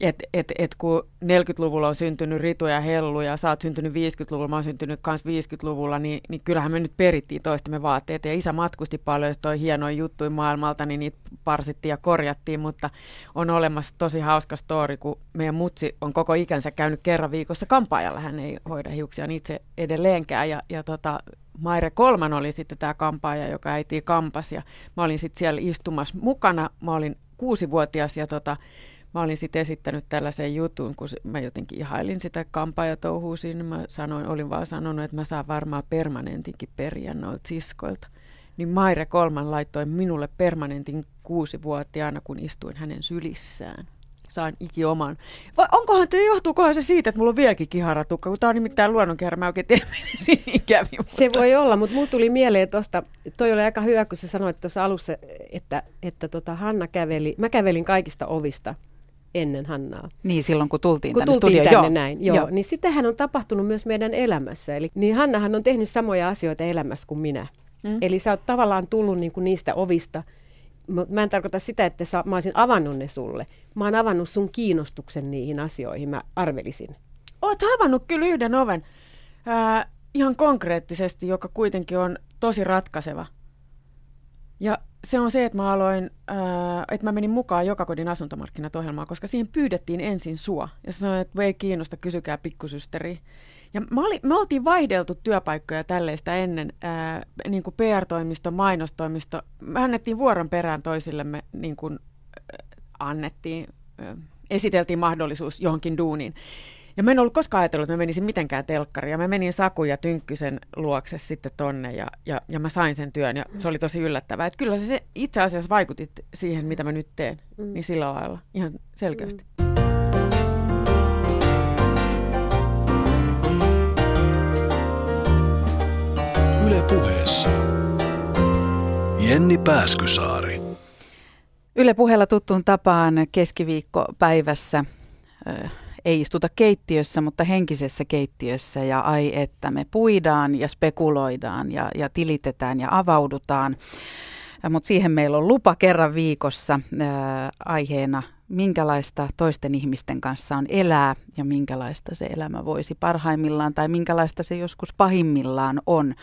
Et, et, et kun 40-luvulla on syntynyt Ritu ja Hellu ja sä oot syntynyt 50-luvulla, mä oon syntynyt kans 50-luvulla, niin, niin kyllähän me nyt perittiin toistemme vaatteet. Ja isä matkusti paljon, toi hienoja juttuja maailmalta, niin niitä parsittiin ja korjattiin, mutta on olemassa tosi hauska story, kun meidän mutsi on koko ikänsä käynyt kerran viikossa kampaajalla. Hän ei hoida hiuksiaan itse edelleenkään ja, ja tota, Maire Kolman oli sitten tämä kampaaja, joka äiti kampas ja mä olin sitten siellä istumassa mukana. Mä olin kuusivuotias ja tota, mä olin sitten esittänyt tällaisen jutun, kun mä jotenkin ihailin sitä kampaajatouhua niin mä sanoin, olin vaan sanonut, että mä saan varmaan permanentinkin periä noilta siskoilta. Niin Maire Kolman laittoi minulle permanentin kuusivuotiaana, kun istuin hänen sylissään. Sain iki oman. Vai onkohan, te, johtuukohan se siitä, että mulla on vieläkin kiharatukka, kun tää on nimittäin luonnonkehä, mä oikein tiedä, miten kävi. mutta- Se voi olla, mutta mulla tuli mieleen tuosta, toi oli aika hyvä, kun sä sanoit tuossa alussa, että, että tota Hanna käveli, mä kävelin kaikista ovista ennen Hannaa. Niin silloin, kun tultiin kun tänne tultiin studioon. tänne joo. näin, joo, Joo. niin sitähän on tapahtunut myös meidän elämässä. Eli niin Hannahan on tehnyt samoja asioita elämässä kuin minä. Mm. Eli sä oot tavallaan tullut niinku niistä ovista. Mut Mä en tarkoita sitä, että sä, mä olisin avannut ne sulle. Mä oon avannut sun kiinnostuksen niihin asioihin, mä arvelisin. Oot avannut kyllä yhden oven ää, ihan konkreettisesti, joka kuitenkin on tosi ratkaiseva. Ja se on se, että mä aloin, ää, että mä menin mukaan joka kodin asuntomarkkinat koska siihen pyydettiin ensin sua. Ja sä sanoit, että ei kiinnosta, kysykää pikkusysteri. Ja mä oli, me oltiin vaihdeltu työpaikkoja tälleistä ennen, ää, niin kuin PR-toimisto, mainostoimisto. Me annettiin vuoron perään toisillemme, niin kuin ää, annettiin, ää, esiteltiin mahdollisuus johonkin duuniin. Ja mä en ollut koskaan ajatellut, että mä menisin mitenkään telkkariin. Ja mä menin Saku ja Tynkkysen luokse sitten tonne ja, ja, ja mä sain sen työn ja se oli tosi yllättävää. Että kyllä se, se itse asiassa vaikutit siihen, mitä mä nyt teen, mm. niin sillä lailla ihan selkeästi. Mm. Yle puheessa. Jenni Pääskysaari. Yle puheella tuttuun tapaan keskiviikko päivässä ö, ei istuta keittiössä, mutta henkisessä keittiössä ja ai että me puidaan ja spekuloidaan ja, ja tilitetään ja avaudutaan. Mutta siihen meillä on lupa kerran viikossa ää, aiheena minkälaista toisten ihmisten kanssa on elää ja minkälaista se elämä voisi parhaimmillaan tai minkälaista se joskus pahimmillaan on.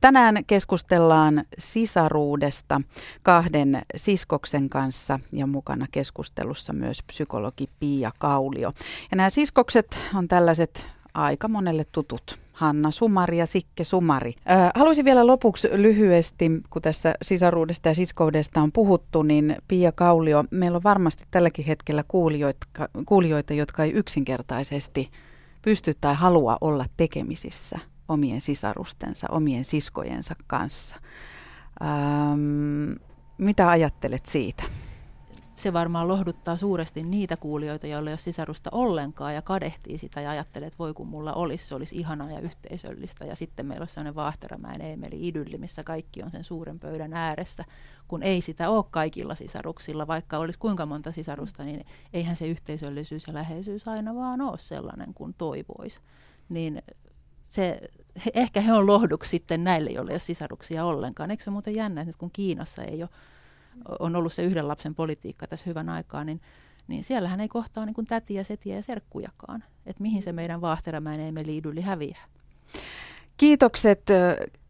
Tänään keskustellaan sisaruudesta kahden siskoksen kanssa ja mukana keskustelussa myös psykologi Pia Kaulio. Ja nämä siskokset on tällaiset aika monelle tutut Hanna Sumari ja Sikke Sumari. Haluaisin vielä lopuksi lyhyesti, kun tässä sisaruudesta ja siskoudesta on puhuttu, niin Pia Kaulio, meillä on varmasti tälläkin hetkellä kuulijoita, kuulijoita jotka ei yksinkertaisesti pysty tai halua olla tekemisissä omien sisarustensa, omien siskojensa kanssa. Mitä ajattelet siitä? Se varmaan lohduttaa suuresti niitä kuulijoita, joilla ei ole sisarusta ollenkaan ja kadehtii sitä ja ajattelee, että voi kun mulla olisi, se olisi ihanaa ja yhteisöllistä. Ja sitten meillä on sellainen Vaahteramäen Eemeli idylli, missä kaikki on sen suuren pöydän ääressä, kun ei sitä ole kaikilla sisaruksilla, vaikka olisi kuinka monta sisarusta, niin eihän se yhteisöllisyys ja läheisyys aina vaan ole sellainen kuin toivoisi. Niin se, ehkä he on lohduksi sitten näille, joille ei ole sisaruksia ollenkaan. Eikö se muuten jännä, että kun Kiinassa ei ole on ollut se yhden lapsen politiikka tässä hyvän aikaa, niin, niin siellähän ei kohtaa niin kuin tätiä, setiä ja serkkujakaan. Että mihin se meidän vaahteramäen ei liidylli häviä. Kiitokset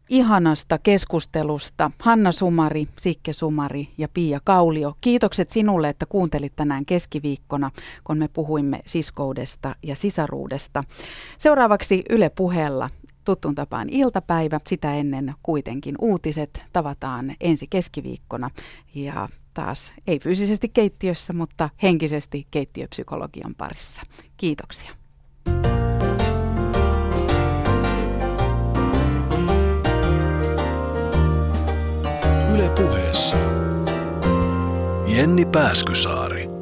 ihanasta keskustelusta. Hanna Sumari, Sikke Sumari ja Pia Kaulio. Kiitokset sinulle, että kuuntelit tänään keskiviikkona, kun me puhuimme siskoudesta ja sisaruudesta. Seuraavaksi Yle puheella tuttuun tapaan iltapäivä, sitä ennen kuitenkin uutiset. Tavataan ensi keskiviikkona ja taas ei fyysisesti keittiössä, mutta henkisesti keittiöpsykologian parissa. Kiitoksia. Yle puheessa. Jenni Pääskysaari.